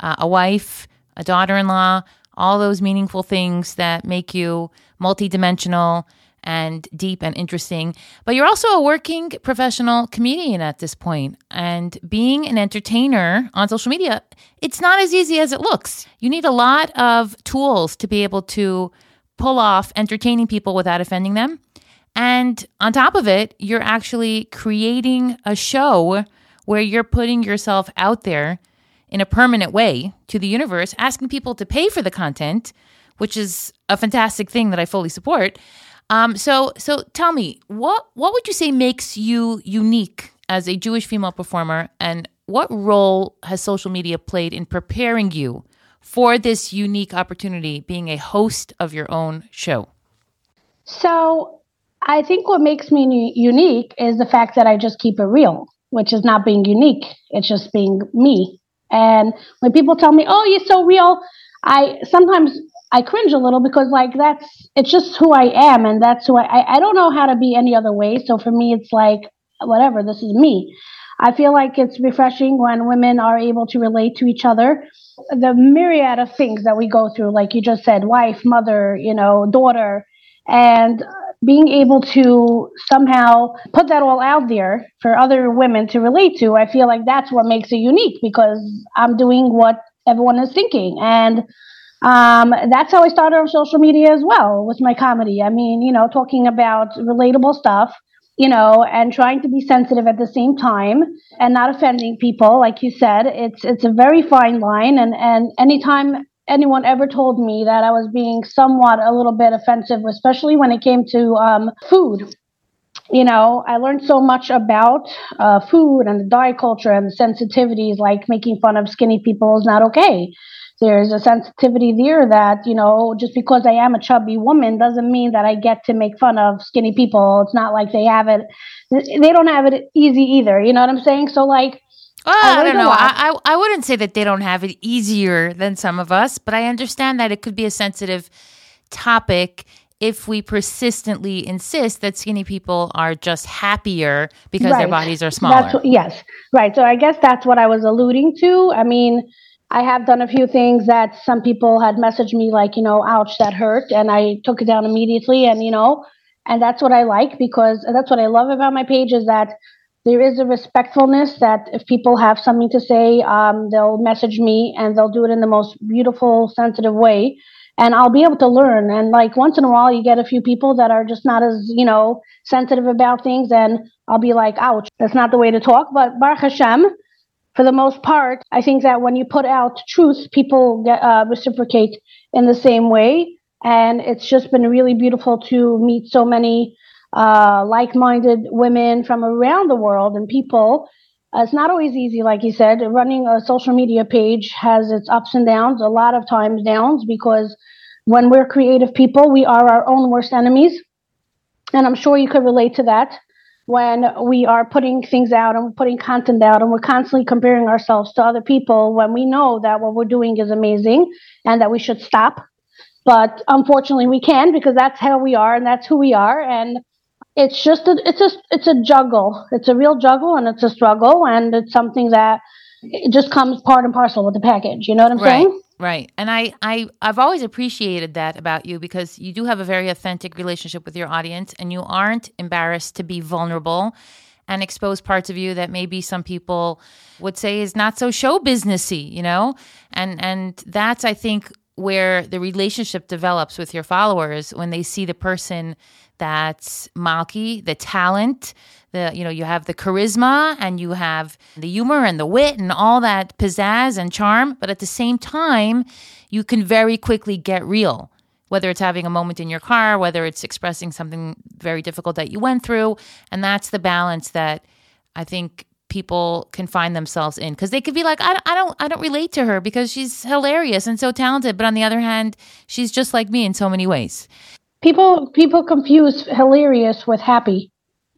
uh, a wife, a daughter-in-law, all those meaningful things that make you multidimensional and deep and interesting. But you're also a working professional comedian at this point. And being an entertainer on social media, it's not as easy as it looks. You need a lot of tools to be able to pull off entertaining people without offending them. And on top of it, you're actually creating a show where you're putting yourself out there in a permanent way to the universe, asking people to pay for the content, which is a fantastic thing that I fully support. Um, so so tell me, what what would you say makes you unique as a Jewish female performer, and what role has social media played in preparing you for this unique opportunity, being a host of your own show? So I think what makes me unique is the fact that I just keep it real, which is not being unique. It's just being me. And when people tell me, "Oh, you're so real," I sometimes I cringe a little because like that's it's just who I am and that's who I, I I don't know how to be any other way. So for me it's like whatever, this is me. I feel like it's refreshing when women are able to relate to each other. The myriad of things that we go through, like you just said, wife, mother, you know, daughter, and being able to somehow put that all out there for other women to relate to, I feel like that's what makes it unique because I'm doing what everyone is thinking. And um, that's how I started on social media as well with my comedy. I mean, you know, talking about relatable stuff, you know, and trying to be sensitive at the same time and not offending people. Like you said, it's it's a very fine line. And and anytime anyone ever told me that I was being somewhat a little bit offensive, especially when it came to um, food. You know, I learned so much about uh, food and the diet culture and the sensitivities, like making fun of skinny people is not okay. There's a sensitivity there that, you know, just because I am a chubby woman doesn't mean that I get to make fun of skinny people. It's not like they have it, they don't have it easy either. You know what I'm saying? So, like, well, I, I don't know. I, I, I wouldn't say that they don't have it easier than some of us, but I understand that it could be a sensitive topic if we persistently insist that skinny people are just happier because right. their bodies are smaller. That's, yes, right. So I guess that's what I was alluding to. I mean, I have done a few things that some people had messaged me like, you know, ouch, that hurt. And I took it down immediately. And, you know, and that's what I like because that's what I love about my page is that there is a respectfulness that if people have something to say, um, they'll message me and they'll do it in the most beautiful, sensitive way. And I'll be able to learn. And like once in a while, you get a few people that are just not as, you know, sensitive about things. And I'll be like, ouch, that's not the way to talk. But Baruch Hashem, for the most part, I think that when you put out truth, people get, uh, reciprocate in the same way. And it's just been really beautiful to meet so many uh, like-minded women from around the world and people. Uh, it's not always easy, like you said. Running a social media page has its ups and downs. A lot of times downs because when we're creative people, we are our own worst enemies, and I'm sure you could relate to that. When we are putting things out and putting content out and we're constantly comparing ourselves to other people when we know that what we're doing is amazing and that we should stop. But unfortunately, we can because that's how we are and that's who we are. And it's just a, it's a it's a juggle. It's a real juggle and it's a struggle and it's something that it just comes part and parcel with the package. You know what I'm right. saying? Right. And I, I I've always appreciated that about you because you do have a very authentic relationship with your audience and you aren't embarrassed to be vulnerable and expose parts of you that maybe some people would say is not so show businessy, you know? And and that's I think where the relationship develops with your followers when they see the person that's Malkie, the talent, the you know, you have the charisma and you have the humor and the wit and all that pizzazz and charm, but at the same time, you can very quickly get real. Whether it's having a moment in your car, whether it's expressing something very difficult that you went through, and that's the balance that I think people can find themselves in. Because they could be like I, I don't i don't relate to her because she's hilarious and so talented but on the other hand she's just like me in so many ways. People people confuse hilarious with happy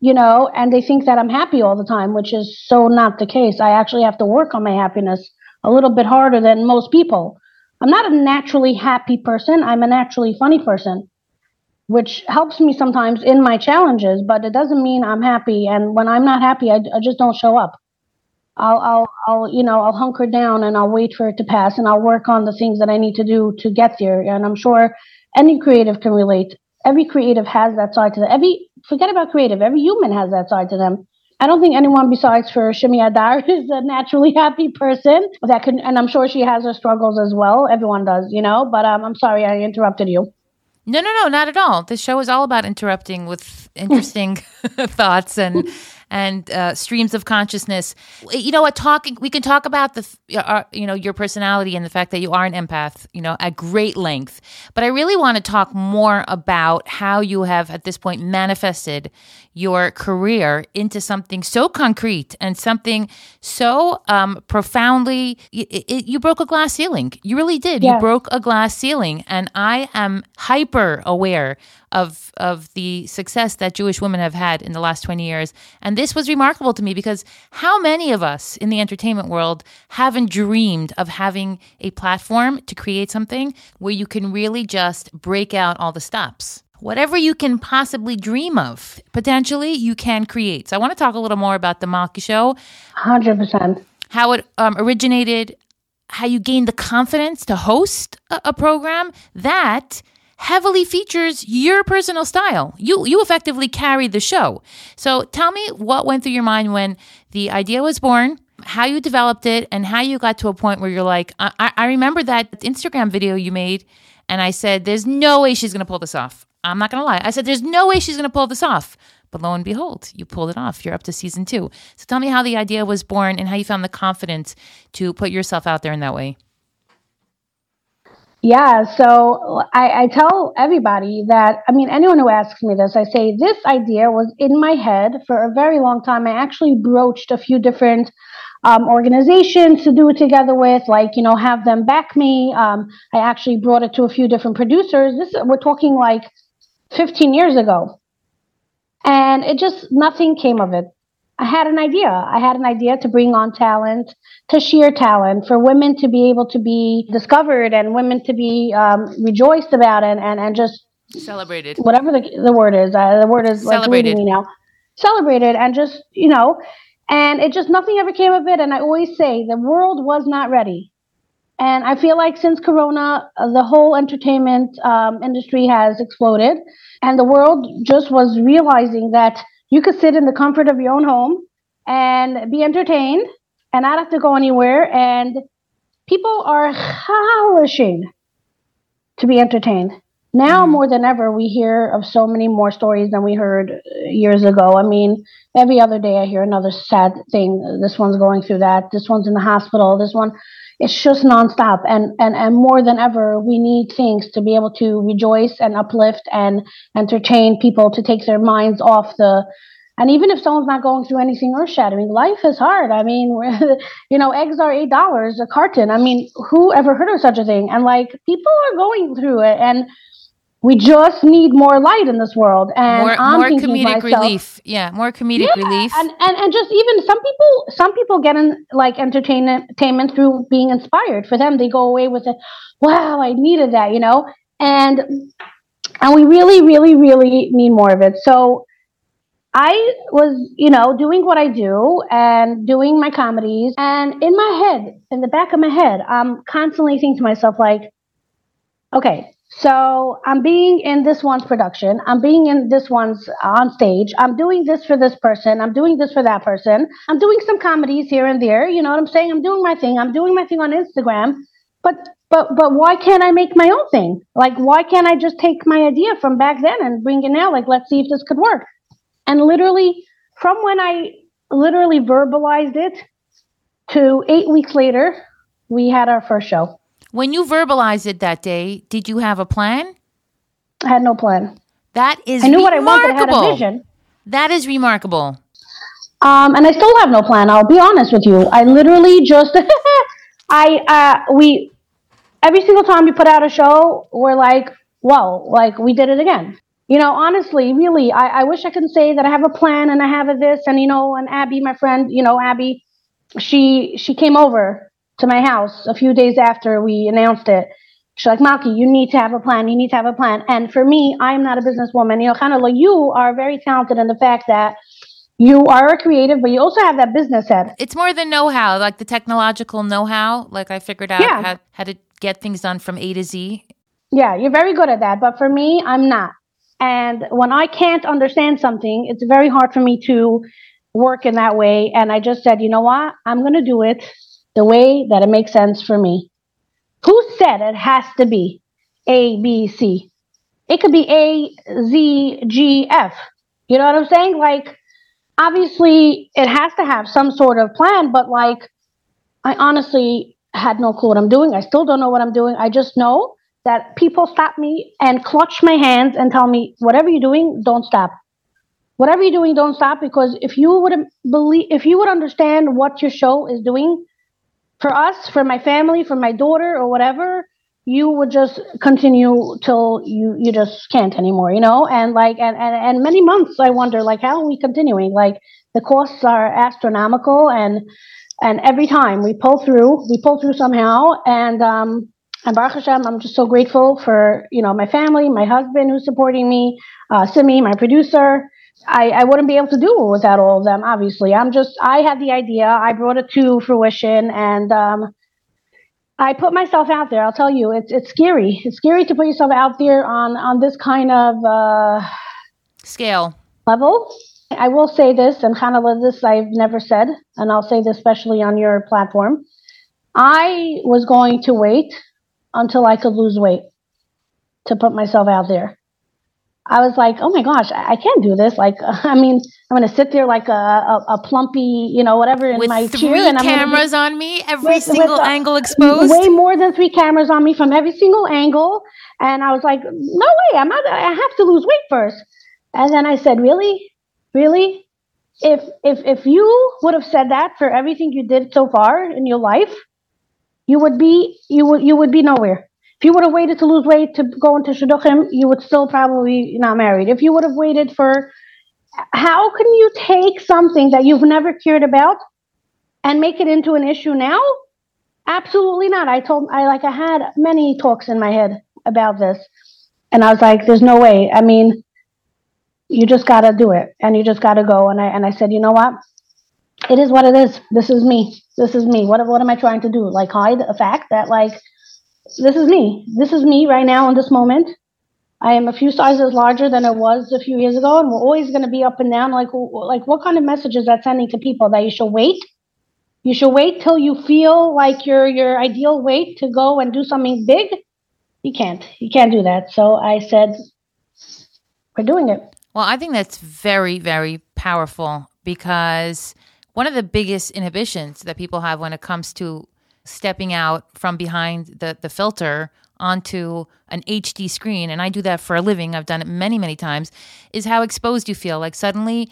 you know and they think that i'm happy all the time which is so not the case. I actually have to work on my happiness a little bit harder than most people. I'm not a naturally happy person. I'm a naturally funny person which helps me sometimes in my challenges but it doesn't mean i'm happy. And when i'm not happy i, I just don't show up. I'll, I'll, I'll, you know, I'll hunker down and I'll wait for it to pass and I'll work on the things that I need to do to get there. And I'm sure any creative can relate. Every creative has that side to them. Every forget about creative. Every human has that side to them. I don't think anyone besides for Shimi Adar is a naturally happy person that can, and I'm sure she has her struggles as well. Everyone does, you know. But um, I'm sorry I interrupted you. No, no, no, not at all. This show is all about interrupting with interesting thoughts and and uh, streams of consciousness. You know what? Talking, we can talk about the, uh, you know, your personality and the fact that you are an empath, you know, at great length. But I really want to talk more about how you have, at this point, manifested your career into something so concrete and something so um, profoundly. It, it, you broke a glass ceiling. You really did. Yeah. You broke a glass ceiling, and I am hyper aware of of the success that Jewish women have had in the last 20 years. And this was remarkable to me because how many of us in the entertainment world haven't dreamed of having a platform to create something where you can really just break out all the stops? Whatever you can possibly dream of, potentially you can create. So I want to talk a little more about the Malkie Show. 100%. How it um, originated, how you gained the confidence to host a, a program that heavily features your personal style. You you effectively carried the show. So tell me what went through your mind when the idea was born, how you developed it, and how you got to a point where you're like, I, I remember that Instagram video you made, and I said, "There's no way she's gonna pull this off." I'm not gonna lie. I said, "There's no way she's gonna pull this off." But lo and behold, you pulled it off. You're up to season two. So tell me how the idea was born and how you found the confidence to put yourself out there in that way. Yeah, so I, I, tell everybody that, I mean, anyone who asks me this, I say this idea was in my head for a very long time. I actually broached a few different um, organizations to do it together with, like, you know, have them back me. Um, I actually brought it to a few different producers. This We're talking like 15 years ago. And it just, nothing came of it. I had an idea. I had an idea to bring on talent, to share talent, for women to be able to be discovered and women to be um, rejoiced about it and, and just celebrated. Whatever the, the word is. Uh, the word is celebrated. like me now. Celebrated and just, you know, and it just nothing ever came of it. And I always say the world was not ready. And I feel like since Corona, uh, the whole entertainment um, industry has exploded, and the world just was realizing that you could sit in the comfort of your own home and be entertained and not have to go anywhere. And people are relishing to be entertained. Now mm-hmm. more than ever, we hear of so many more stories than we heard years ago. I mean, every other day I hear another sad thing. This one's going through that. This one's in the hospital. This one it's just nonstop. And, and, and more than ever, we need things to be able to rejoice and uplift and entertain people to take their minds off the, and even if someone's not going through anything earth shattering, life is hard. I mean, you know, eggs are $8 a carton. I mean, who ever heard of such a thing? And like people are going through it. And we just need more light in this world and more, I'm more comedic myself, relief. Yeah more comedic yeah, relief. and, and and just even some people some people get in like entertainment through being inspired. For them they go away with it wow i needed that you know? And and we really really really need more of it. So I was, you know, doing what I do and doing my comedies. And in my head, in the back of my head, I'm constantly thinking to myself, like, okay, so I'm being in this one's production. I'm being in this one's uh, on stage. I'm doing this for this person. I'm doing this for that person. I'm doing some comedies here and there. You know what I'm saying? I'm doing my thing. I'm doing my thing on Instagram. But but but why can't I make my own thing? Like why can't I just take my idea from back then and bring it now? Like let's see if this could work. And literally from when I literally verbalized it to 8 weeks later, we had our first show. When you verbalized it that day, did you have a plan? I had no plan. That is I knew remarkable. what I wanted. I had a vision. That is remarkable. Um, and I still have no plan. I'll be honest with you. I literally just, I, uh, we, every single time we put out a show, we're like, well, like we did it again. You know, honestly, really, I, I wish I could say that I have a plan and I have a this and you know, and Abby, my friend, you know, Abby, she she came over to my house a few days after we announced it. She's like, Malkie, you need to have a plan. You need to have a plan. And for me, I'm not a businesswoman. You know, kind of like you are very talented in the fact that you are a creative, but you also have that business head. It's more than know how, like the technological know how. Like I figured out yeah. how, how to get things done from A to Z. Yeah, you're very good at that. But for me, I'm not. And when I can't understand something, it's very hard for me to work in that way. And I just said, you know what? I'm going to do it the way that it makes sense for me. Who said it has to be A, B, C? It could be A, Z, G, F. You know what I'm saying? Like, obviously, it has to have some sort of plan, but like, I honestly had no clue what I'm doing. I still don't know what I'm doing. I just know that people stop me and clutch my hands and tell me, whatever you're doing, don't stop. Whatever you're doing, don't stop because if you would believe, if you would understand what your show is doing, for us, for my family, for my daughter or whatever, you would just continue till you you just can't anymore, you know? And like and, and, and many months I wonder like how are we continuing? Like the costs are astronomical and and every time we pull through, we pull through somehow and um and Baruch Hashem, I'm just so grateful for, you know, my family, my husband who's supporting me, uh, Simi, my producer, I, I wouldn't be able to do it without all of them, obviously. I'm just, I had the idea, I brought it to fruition, and um, I put myself out there. I'll tell you, it's it's scary. It's scary to put yourself out there on on this kind of uh, scale level. I will say this, and Hannah, this I've never said, and I'll say this especially on your platform. I was going to wait until I could lose weight to put myself out there. I was like, oh my gosh, I, I can't do this. Like, I mean, I'm going to sit there like a, a, a, plumpy, you know, whatever in with my three chair. And I'm cameras be, on me, every with, single with, angle exposed. Way more than three cameras on me from every single angle. And I was like, no way, I'm not, I have to lose weight first. And then I said, really? Really? If, if, if you would have said that for everything you did so far in your life, you would be, you would, you would be nowhere if you would have waited to lose weight to go into shidduchim, you would still probably not married. If you would have waited for, how can you take something that you've never cared about and make it into an issue now? Absolutely not. I told I like I had many talks in my head about this, and I was like, "There's no way." I mean, you just got to do it, and you just got to go. And I and I said, "You know what? It is what it is. This is me. This is me. What what am I trying to do? Like hide a fact that like." This is me. This is me right now in this moment. I am a few sizes larger than I was a few years ago, and we're always going to be up and down. Like, like what kind of message is that sending to people that you should wait? You should wait till you feel like your your ideal weight to go and do something big. You can't. You can't do that. So I said, we're doing it. Well, I think that's very, very powerful because one of the biggest inhibitions that people have when it comes to stepping out from behind the, the filter onto an HD screen, and I do that for a living, I've done it many, many times, is how exposed you feel. Like suddenly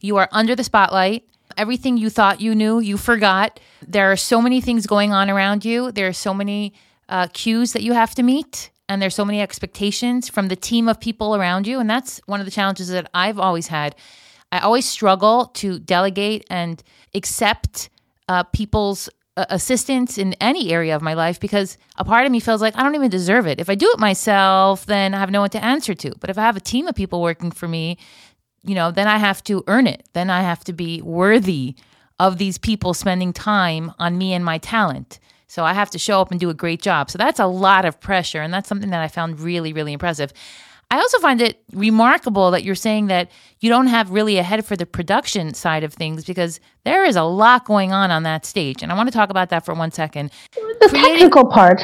you are under the spotlight. Everything you thought you knew, you forgot. There are so many things going on around you. There are so many uh, cues that you have to meet, and there's so many expectations from the team of people around you. And that's one of the challenges that I've always had. I always struggle to delegate and accept uh, people's assistance in any area of my life because a part of me feels like I don't even deserve it. If I do it myself, then I have no one to answer to. But if I have a team of people working for me, you know, then I have to earn it. Then I have to be worthy of these people spending time on me and my talent. So I have to show up and do a great job. So that's a lot of pressure. And that's something that I found really, really impressive. I also find it remarkable that you're saying that you don't have really a head for the production side of things because there is a lot going on on that stage. And I want to talk about that for one second. The Creating, technical part.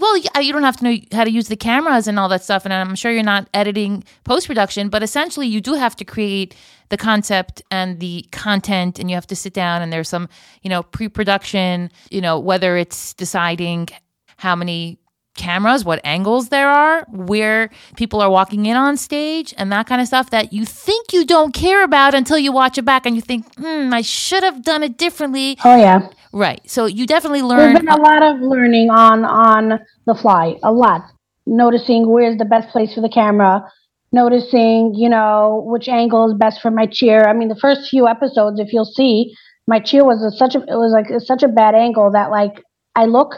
Well, uh, you don't have to know how to use the cameras and all that stuff. And I'm sure you're not editing post production, but essentially you do have to create the concept and the content and you have to sit down and there's some, you know, pre production, you know, whether it's deciding how many cameras, what angles there are, where people are walking in on stage, and that kind of stuff that you think you don't care about until you watch it back and you think, hmm, I should have done it differently. Oh yeah. Right. So you definitely learn. There's been a lot of learning on on the fly. A lot. Noticing where's the best place for the camera. Noticing, you know, which angle is best for my chair. I mean, the first few episodes, if you'll see, my chair was a, such a it was like such a bad angle that like I look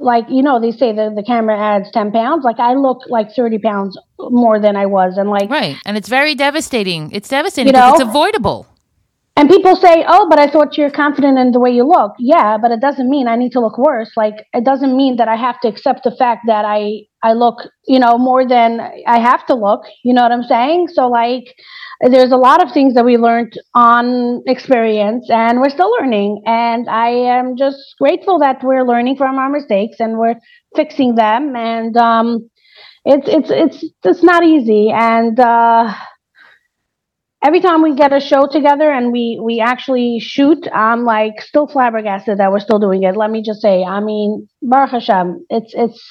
like you know they say the, the camera adds 10 pounds like i look like 30 pounds more than i was and like right and it's very devastating. It's devastating you know? it's avoidable. And people say oh but i thought you're confident in the way you look. Yeah but it doesn't mean i need to look worse. Like it doesn't mean that i have to accept the fact that i i look you know more than i have to look. You know what i'm saying? So like there's a lot of things that we learned on experience and we're still learning. And i am just grateful that we're learning from our mistakes and we're fixing them. And um, it's it's it's it's not easy. And uh, every time we get a show together and we we actually shoot i'm like still flabbergasted that we're still doing it. Let me just say i mean baruch hashem it's it's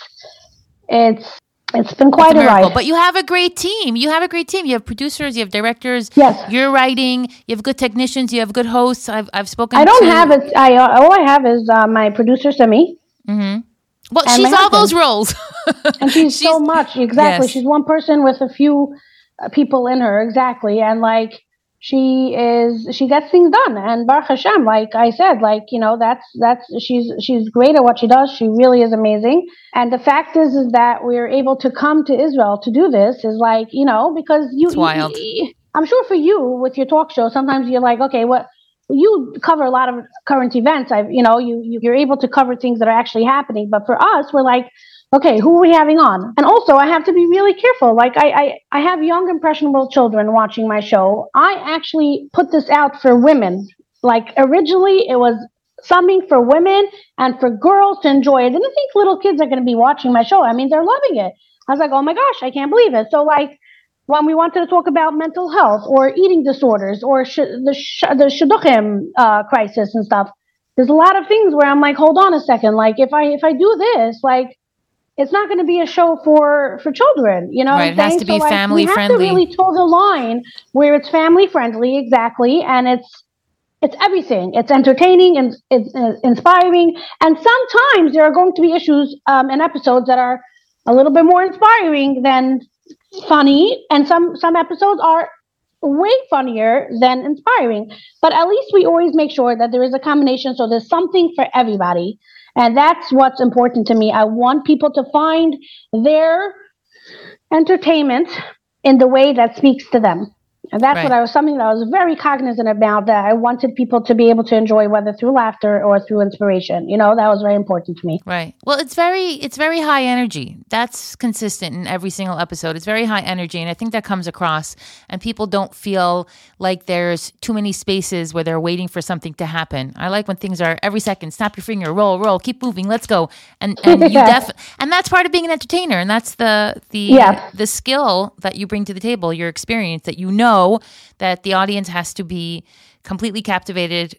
it's it's been quite a, a ride. But you have a great team. You have a great team. You have producers, you have directors. Yes. You're writing. You have good technicians. You have good hosts. I've, I've spoken I don't to, have it. I, all I have is uh, my producer, Simi. Mm-hmm. Well, she's all those roles. and she's, she's, so much. Exactly. Yes. She's one person with a few uh, people in her. Exactly. And like, she is she gets things done and Baruch Hashem, like I said, like you know that's that's she's she's great at what she does. She really is amazing. And the fact is is that we're able to come to Israel to do this is like you know because you, it's wild. You, I'm sure for you with your talk show, sometimes you're like, okay, what you cover a lot of current events. I've, you know, you, you're able to cover things that are actually happening. But for us, we're like, okay, who are we having on? And also, I have to be really careful. Like, I, I, I have young, impressionable children watching my show. I actually put this out for women. Like, originally, it was something for women and for girls to enjoy. I didn't think little kids are going to be watching my show. I mean, they're loving it. I was like, oh my gosh, I can't believe it. So, like, when we wanted to talk about mental health or eating disorders or sh- the sh- the shidduchim uh, crisis and stuff, there's a lot of things where I'm like, hold on a second. Like, if I if I do this, like, it's not going to be a show for for children. You know, right? It has to be so, family like, friendly. We have to really toe the line where it's family friendly, exactly, and it's it's everything. It's entertaining and it's uh, inspiring. And sometimes there are going to be issues um, and episodes that are a little bit more inspiring than funny, and some some episodes are way funnier than inspiring. But at least we always make sure that there is a combination, so there's something for everybody, and that's what's important to me. I want people to find their entertainment in the way that speaks to them. And that's right. what I was something that I was very cognizant about that I wanted people to be able to enjoy whether through laughter or through inspiration. You know, that was very important to me. Right. Well, it's very it's very high energy. That's consistent in every single episode. It's very high energy and I think that comes across and people don't feel like there's too many spaces where they're waiting for something to happen. I like when things are every second, snap your finger, roll, roll, keep moving, let's go. And and you def and that's part of being an entertainer and that's the the yeah. the skill that you bring to the table, your experience that you know know that the audience has to be completely captivated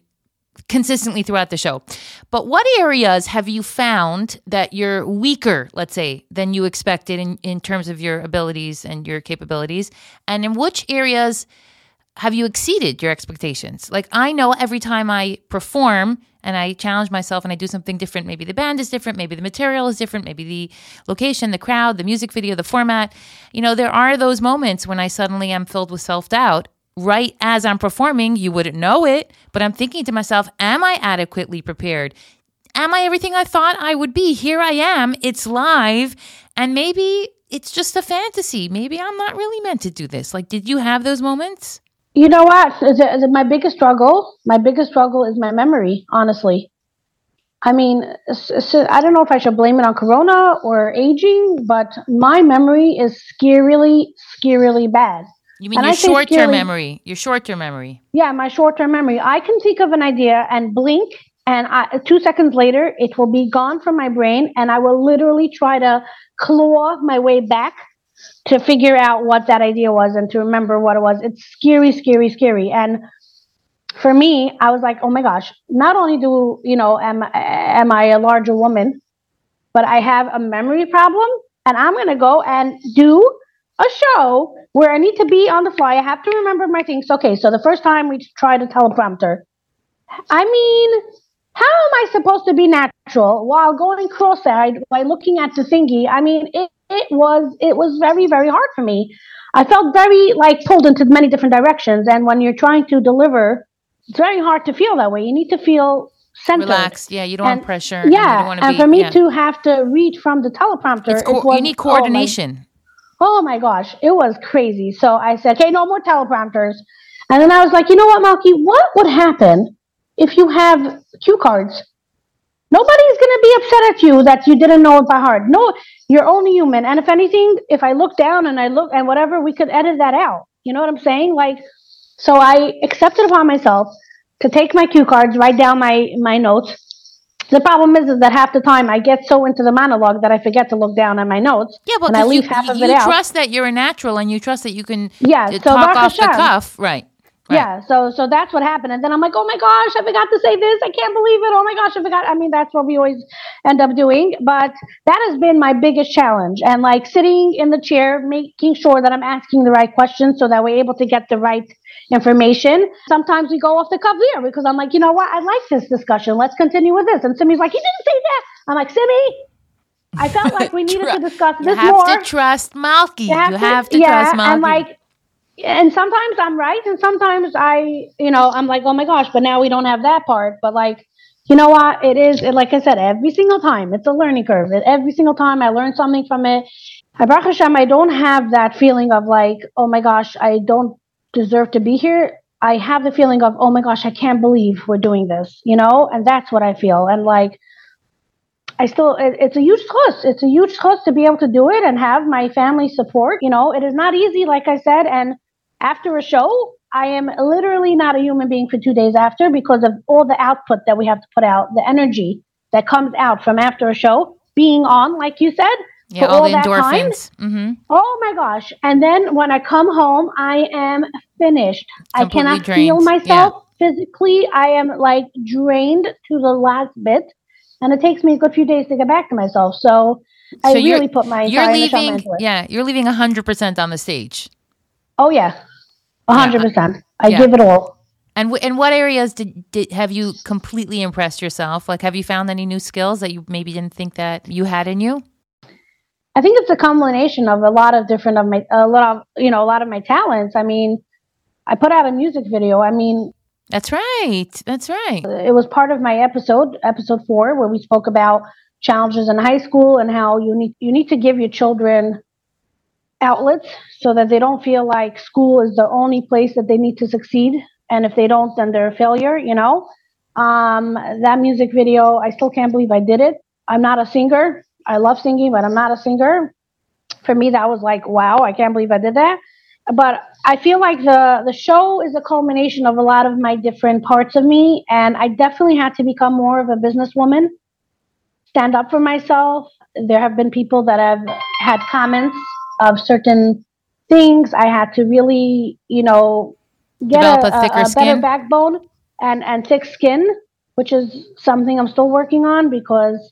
consistently throughout the show. But what areas have you found that you're weaker, let's say, than you expected in, in terms of your abilities and your capabilities? And in which areas have you exceeded your expectations? Like, I know every time I perform and I challenge myself and I do something different, maybe the band is different, maybe the material is different, maybe the location, the crowd, the music video, the format. You know, there are those moments when I suddenly am filled with self doubt. Right as I'm performing, you wouldn't know it, but I'm thinking to myself, am I adequately prepared? Am I everything I thought I would be? Here I am, it's live, and maybe it's just a fantasy. Maybe I'm not really meant to do this. Like, did you have those moments? You know what? Is it, is it my biggest struggle? My biggest struggle is my memory, honestly. I mean, so I don't know if I should blame it on Corona or aging, but my memory is scarily, scarily bad. You mean and your short term memory? Your short term memory? Yeah, my short term memory. I can think of an idea and blink, and I, two seconds later, it will be gone from my brain, and I will literally try to claw my way back to figure out what that idea was and to remember what it was. It's scary, scary, scary. And for me, I was like, oh my gosh, not only do, you know, am, am I a larger woman, but I have a memory problem and I'm going to go and do a show where I need to be on the fly. I have to remember my things. Okay, so the first time we tried a teleprompter, I mean, how am I supposed to be natural while going cross-eyed by looking at the thingy? I mean, it, it was it was very very hard for me. I felt very like pulled into many different directions, and when you're trying to deliver, it's very hard to feel that way. You need to feel centered, relaxed. Yeah, you don't and, want pressure. Yeah, and, and be, for me yeah. to have to read from the teleprompter, co- was, you need coordination. Oh my, oh my gosh, it was crazy. So I said, "Okay, no more teleprompters." And then I was like, "You know what, Malkie? What would happen if you have cue cards?" Nobody's going to be upset at you that you didn't know it by heart. No, you're only human. And if anything, if I look down and I look and whatever, we could edit that out. You know what I'm saying? Like, so I accepted upon myself to take my cue cards, write down my, my notes. The problem is, is that half the time I get so into the monologue that I forget to look down at my notes. Yeah, but and I leave you, half you, of it you out. trust that you're a natural and you trust that you can yeah, so talk off the cuff. Right. Right. Yeah, so so that's what happened, and then I'm like, oh my gosh, I forgot to say this. I can't believe it. Oh my gosh, I forgot. I mean, that's what we always end up doing, but that has been my biggest challenge, and like sitting in the chair, making sure that I'm asking the right questions so that we're able to get the right information. Sometimes we go off the cuff there because I'm like, you know what, I like this discussion. Let's continue with this. And Simi's like, he didn't say that. I'm like, Simi, I felt like we needed to discuss this more. You have more. to trust Malkie. You have, you have to, to yeah, trust Malkie. And like and sometimes I'm right, and sometimes I, you know, I'm like, oh my gosh, but now we don't have that part. But like, you know what? It is, like I said, every single time, it's a learning curve. Every single time I learn something from it. I Baruch Hashem, I don't have that feeling of like, oh my gosh, I don't deserve to be here. I have the feeling of, oh my gosh, I can't believe we're doing this, you know? And that's what I feel. And like, I still, it, it's a huge cost. It's a huge cost to be able to do it and have my family support. You know, it is not easy, like I said. And after a show, I am literally not a human being for two days after because of all the output that we have to put out, the energy that comes out from after a show being on, like you said. Yeah, all, all the endorphins. Mm-hmm. Oh my gosh. And then when I come home, I am finished. Completely I cannot drained. feel myself yeah. physically. I am like drained to the last bit. And it takes me a good few days to get back to myself. So, so I really put my you're leaving, Yeah, you're leaving 100% on the stage. Oh, yeah. 100%. I yeah. give it all. And w- in what areas did, did have you completely impressed yourself? Like, have you found any new skills that you maybe didn't think that you had in you? I think it's a combination of a lot of different of my a lot of you know a lot of my talents. I mean, I put out a music video. I mean, that's right. That's right. It was part of my episode, episode four, where we spoke about challenges in high school and how you need you need to give your children outlets so that they don't feel like school is the only place that they need to succeed. And if they don't then they're a failure you know? Um, that music video i still can't believe i did it. I'm not a singer. I love singing but i'm not a singer. For me that was like wow i can't believe i did that. But i feel like the the show is a culmination of a lot of my different parts of me. And i definitely had to become more of a businesswoman stand up for myself. There have been people that have had comments of certain things i had to really you know get a, a, a, a better backbone and and thick skin, which is something I'm still working on because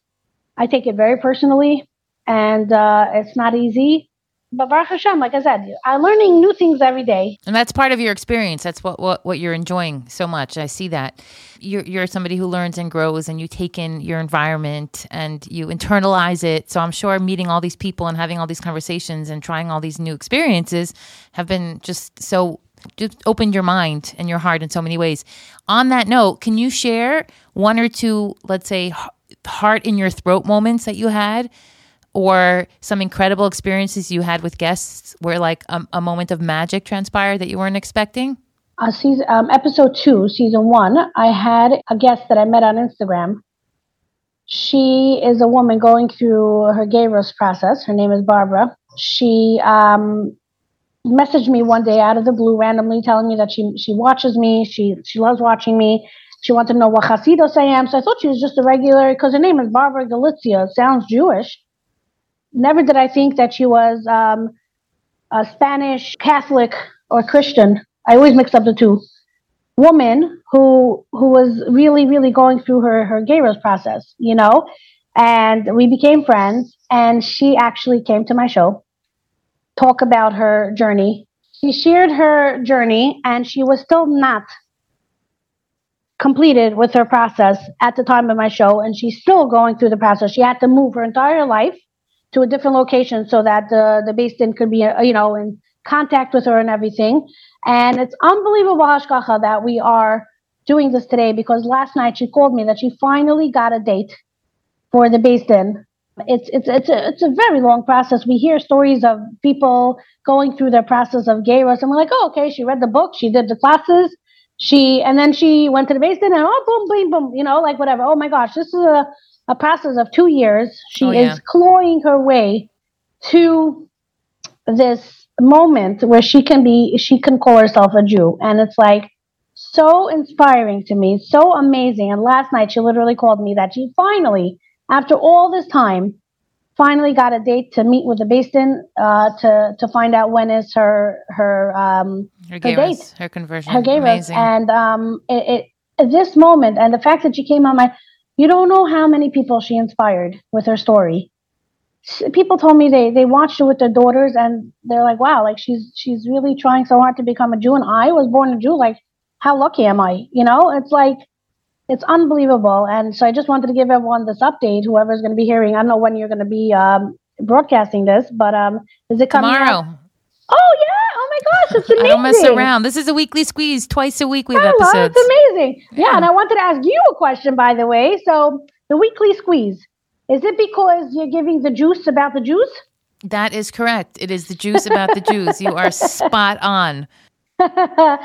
I take it very personally and uh, it's not easy. But Baruch Hashem, like I said, I'm learning new things every day. And that's part of your experience. That's what, what, what you're enjoying so much. I see that. You're, you're somebody who learns and grows and you take in your environment and you internalize it. So I'm sure meeting all these people and having all these conversations and trying all these new experiences have been just so just opened your mind and your heart in so many ways. On that note, can you share one or two, let's say, heart in your throat moments that you had, or some incredible experiences you had with guests where like a, a moment of magic transpired that you weren't expecting? Uh, season, um, episode two, season one, I had a guest that I met on Instagram. She is a woman going through her geirus process. Her name is Barbara. She um, messaged me one day out of the blue randomly telling me that she she watches me, she she loves watching me. She wanted to know what Hasidos I am. So I thought she was just a regular because her name is Barbara Galizia. Sounds Jewish. Never did I think that she was um, a Spanish Catholic or Christian. I always mix up the two. Woman who who was really really going through her her geirus process, you know, and we became friends. And she actually came to my show talk about her journey. She shared her journey and she was still not completed with her process at the time of my show and she's still going through the process. She had to move her entire life to a different location so that the the beis din could be you know in contact with her and everything. And it's unbelievable hashgacha that we are doing this today because last night she called me that she finally got a date for the beis din it's it's it's a it's a very long process. We hear stories of people going through their process of geirus, and we're like, oh, okay, she read the book, she did the classes, she and then she went to the beis din, and oh, boom, boom, boom, you know, like whatever. Oh my gosh, this is a a process of two years. She oh, yeah. is clawing her way to this moment where she can be, she can call herself a Jew, and it's like so inspiring to me, so amazing. And last night she literally called me that she finally after all this time, finally got a date to meet with the beis din uh, to to find out when is her her um, her, her date, her conversion, her gay and um, it, it this moment and the fact that she came on my, you don't know how many people she inspired with her story. People told me they they watched it with their daughters and they're like, wow, like she's she's really trying so hard to become a Jew, and I was born a Jew. Like, how lucky am I? You know, it's like it's unbelievable. And so I just wanted to give everyone this update. Whoever's going to be hearing, I don't know when you're going to be um, broadcasting this, but um, is it coming tomorrow? Out? Oh yeah! Oh my gosh, it's amazing. I don't mess around. This is a weekly squeeze, twice a week. We have episodes. It's amazing. Yeah. yeah, and I wanted to ask you a question, by the way. So the weekly squeeze is it because you're giving the juice about the Jews? That is correct. It is the juice about the Jews. You are spot on.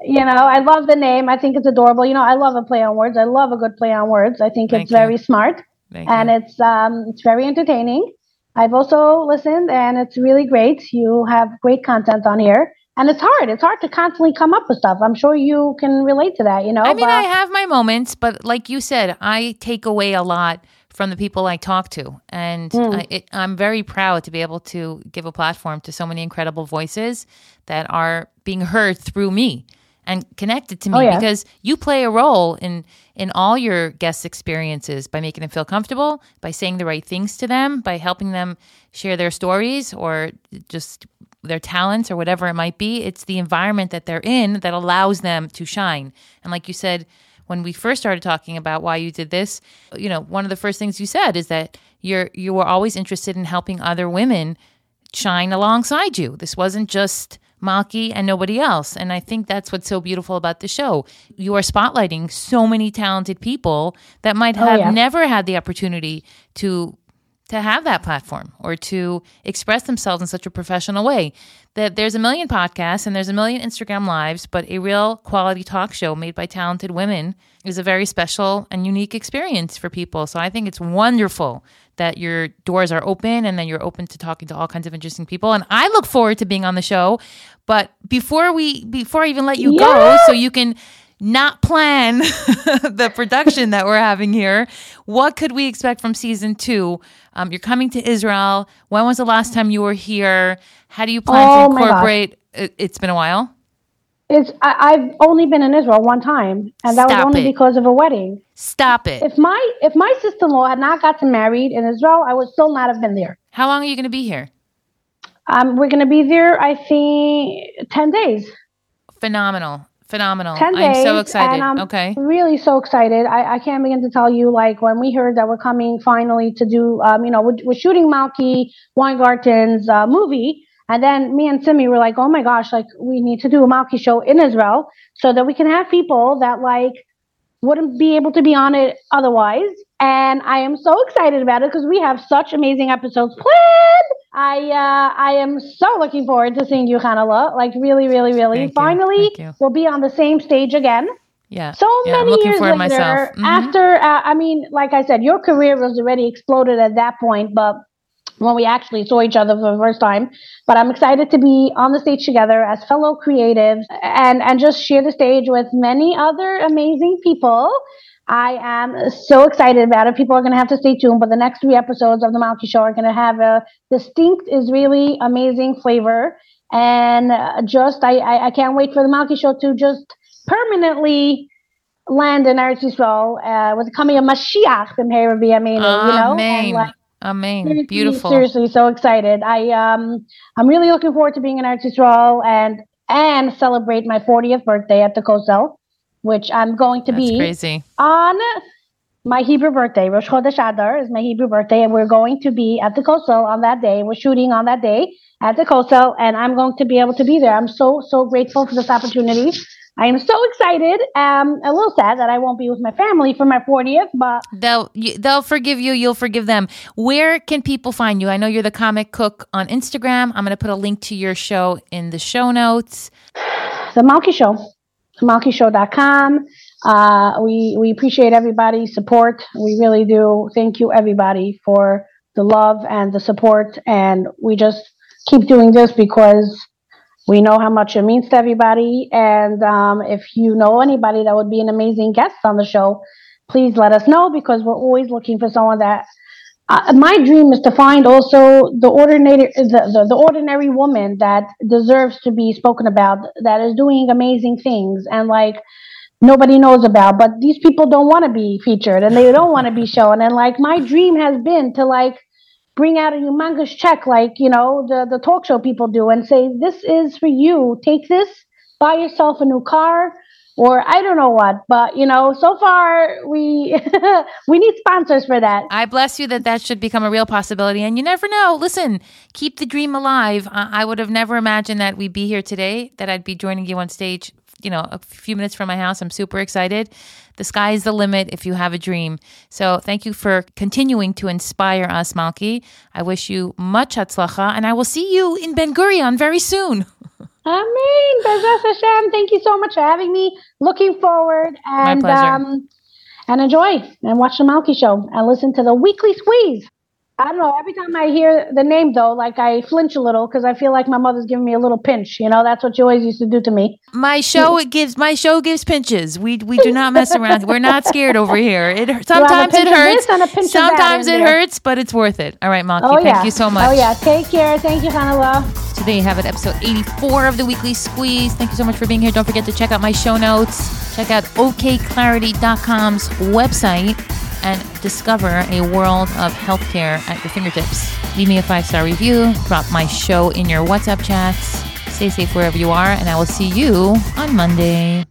You know, I love the name. I think it's adorable. You know, I love a play on words. I love a good play on words. I think Thank it's you. very smart Thank and you. it's um it's very entertaining. I've also listened and it's really great. You have great content on here. And it's hard. It's hard to constantly come up with stuff. I'm sure you can relate to that, you know. I mean, but- I have my moments, but like you said, I take away a lot from the people I talk to, and Hmm. I, it, I'm very proud to be able to give a platform to so many incredible voices that are being heard through me and connected to me Oh, yeah. because you play a role in in all your guests' experiences by making them feel comfortable, by saying the right things to them, by helping them share their stories or just their talents or whatever it might be. It's the environment that they're in that allows them to shine. And like you said, when we first started talking about why you did this, you know, one of the first things you said is that you're you were always interested in helping other women shine alongside you. This wasn't just Malkie and nobody else. And I think that's what's so beautiful about the show. You are spotlighting so many talented people that might oh, have yeah. never had the opportunity to to have that platform or to express themselves in such a professional way. That there's a million podcasts and there's a million Instagram lives, but a real quality talk show made by talented women is a very special and unique experience for people. So I think it's wonderful that your doors are open and that you're open to talking to all kinds of interesting people. And I look forward to being on the show. But before we before I even let you go, so you can not plan the production that we're having here. What could we expect from season two? Um, you're coming to Israel. When was the last time you were here? How do you plan Oh to incorporate? It, it's been a while. It's I, I've only been in Israel one time, and that Stop was only it. because of a wedding. Stop it. If my if my sister in law had not gotten married in Israel, I would still not have been there. How long are you going to be here? Um, we're gonna be there, I think, ten days. Phenomenal. Phenomenal. Ten I'm days. so excited. I'm okay. really so excited. I, I can't begin to tell you. Like when we heard that we're coming finally to do, um, you know, we're, we're shooting Malky Weingarten's uh, movie, and then me and Simi were like, oh my gosh, like we need to do a Malkie show in Israel so that we can have people that like wouldn't be able to be on it otherwise. And I am so excited about it because we have such amazing episodes planned. I uh, I am so looking forward to seeing you, Chanale. Like really, really, really. Thank. Finally, we'll be on the same stage again. Yeah. So Yeah, many years later. Mhm. after uh, I mean, like I said, your career was already exploded at that point, but when we actually saw each other for the first time. But I'm excited to be on the stage together as fellow creatives and and just share the stage with many other amazing people. I am so excited about it. People are going to have to stay tuned, but the next three episodes of the Malkie Show are going to have a distinct Israeli amazing flavor. And uh, just, I, I, I can't wait for the Malkie Show to just permanently land in Eretz Yisrael uh, with the coming of Mashiach, you know? And, Amen. like, Amen. seriously- Beautiful. Seriously, so excited. I um I'm really looking forward to being in Eretz Yisrael and and celebrate my 40th birthday at the Kosel, which I'm going to That's be crazy. on my Hebrew birthday. Rosh Chodesh Adar is my Hebrew birthday, and we're going to be at the Kosel on that day. We're shooting on that day at the Kosel, and I'm going to be able to be there. I'm so so grateful for this opportunity. I am so excited. Um, a little sad that I won't be with my family for my 40th, but They'll they'll forgive you. You'll forgive them. Where can people find you? I know you're the comic cook on Instagram. I'm going to put a link to your show in the show notes. the Malkie Show, malkieshow.com. Uh, we we appreciate everybody's support. We really do. Thank you everybody for the love and the support, and we just keep doing this because we know how much it means to everybody. And um, if you know anybody that would be an amazing guest on the show, please let us know because we're always looking for someone that. Uh, my dream is to find also the ordinary the, the, the ordinary woman that deserves to be spoken about that is doing amazing things and like nobody knows about but these people don't want to be featured and they don't want to be shown. And like my dream has been to like bring out a humongous check like you know the the talk show people do and say this is for you. Take this. Buy yourself a new car or I don't know what but you know so far we we need sponsors for that I bless you that that should become a real possibility. And you never know. Listen, keep the dream alive. I, would have never imagined that we'd be here today, that I'd be joining you on stage, you know, a few minutes from my house. I'm super excited. The sky is the limit if you have a dream. So thank you for continuing to inspire us, Malkie. I wish you much hatzlacha, and I will see you in Ben Gurion very soon. Amen. Bezras Hashem. Thank you so much for having me. Looking forward and um and enjoy and watch the Malkie show and listen to the weekly squeeze. I don't know. Every time I hear the name, though, like I flinch a little because I feel like my mother's giving me a little pinch. You know, that's what she always used to do to me. My show it gives my show gives pinches. We we do not mess around. We're not scared over here. It sometimes it hurts. this and a pinch of that Sometimes it there. hurts, but it's worth it. All right, Malkie, Oh thank yeah. you so oh, much. Oh yeah. Take care. Thank you, Chanale. Today you have it, episode 84 of the Weekly Squeeze. Thank you so much for being here. Don't forget to check out my show notes. Check out okclarity.com's website and discover a world of healthcare at your fingertips. Leave me a five star review, drop my show in your WhatsApp chats. Stay safe wherever you are, and I will see you on Monday.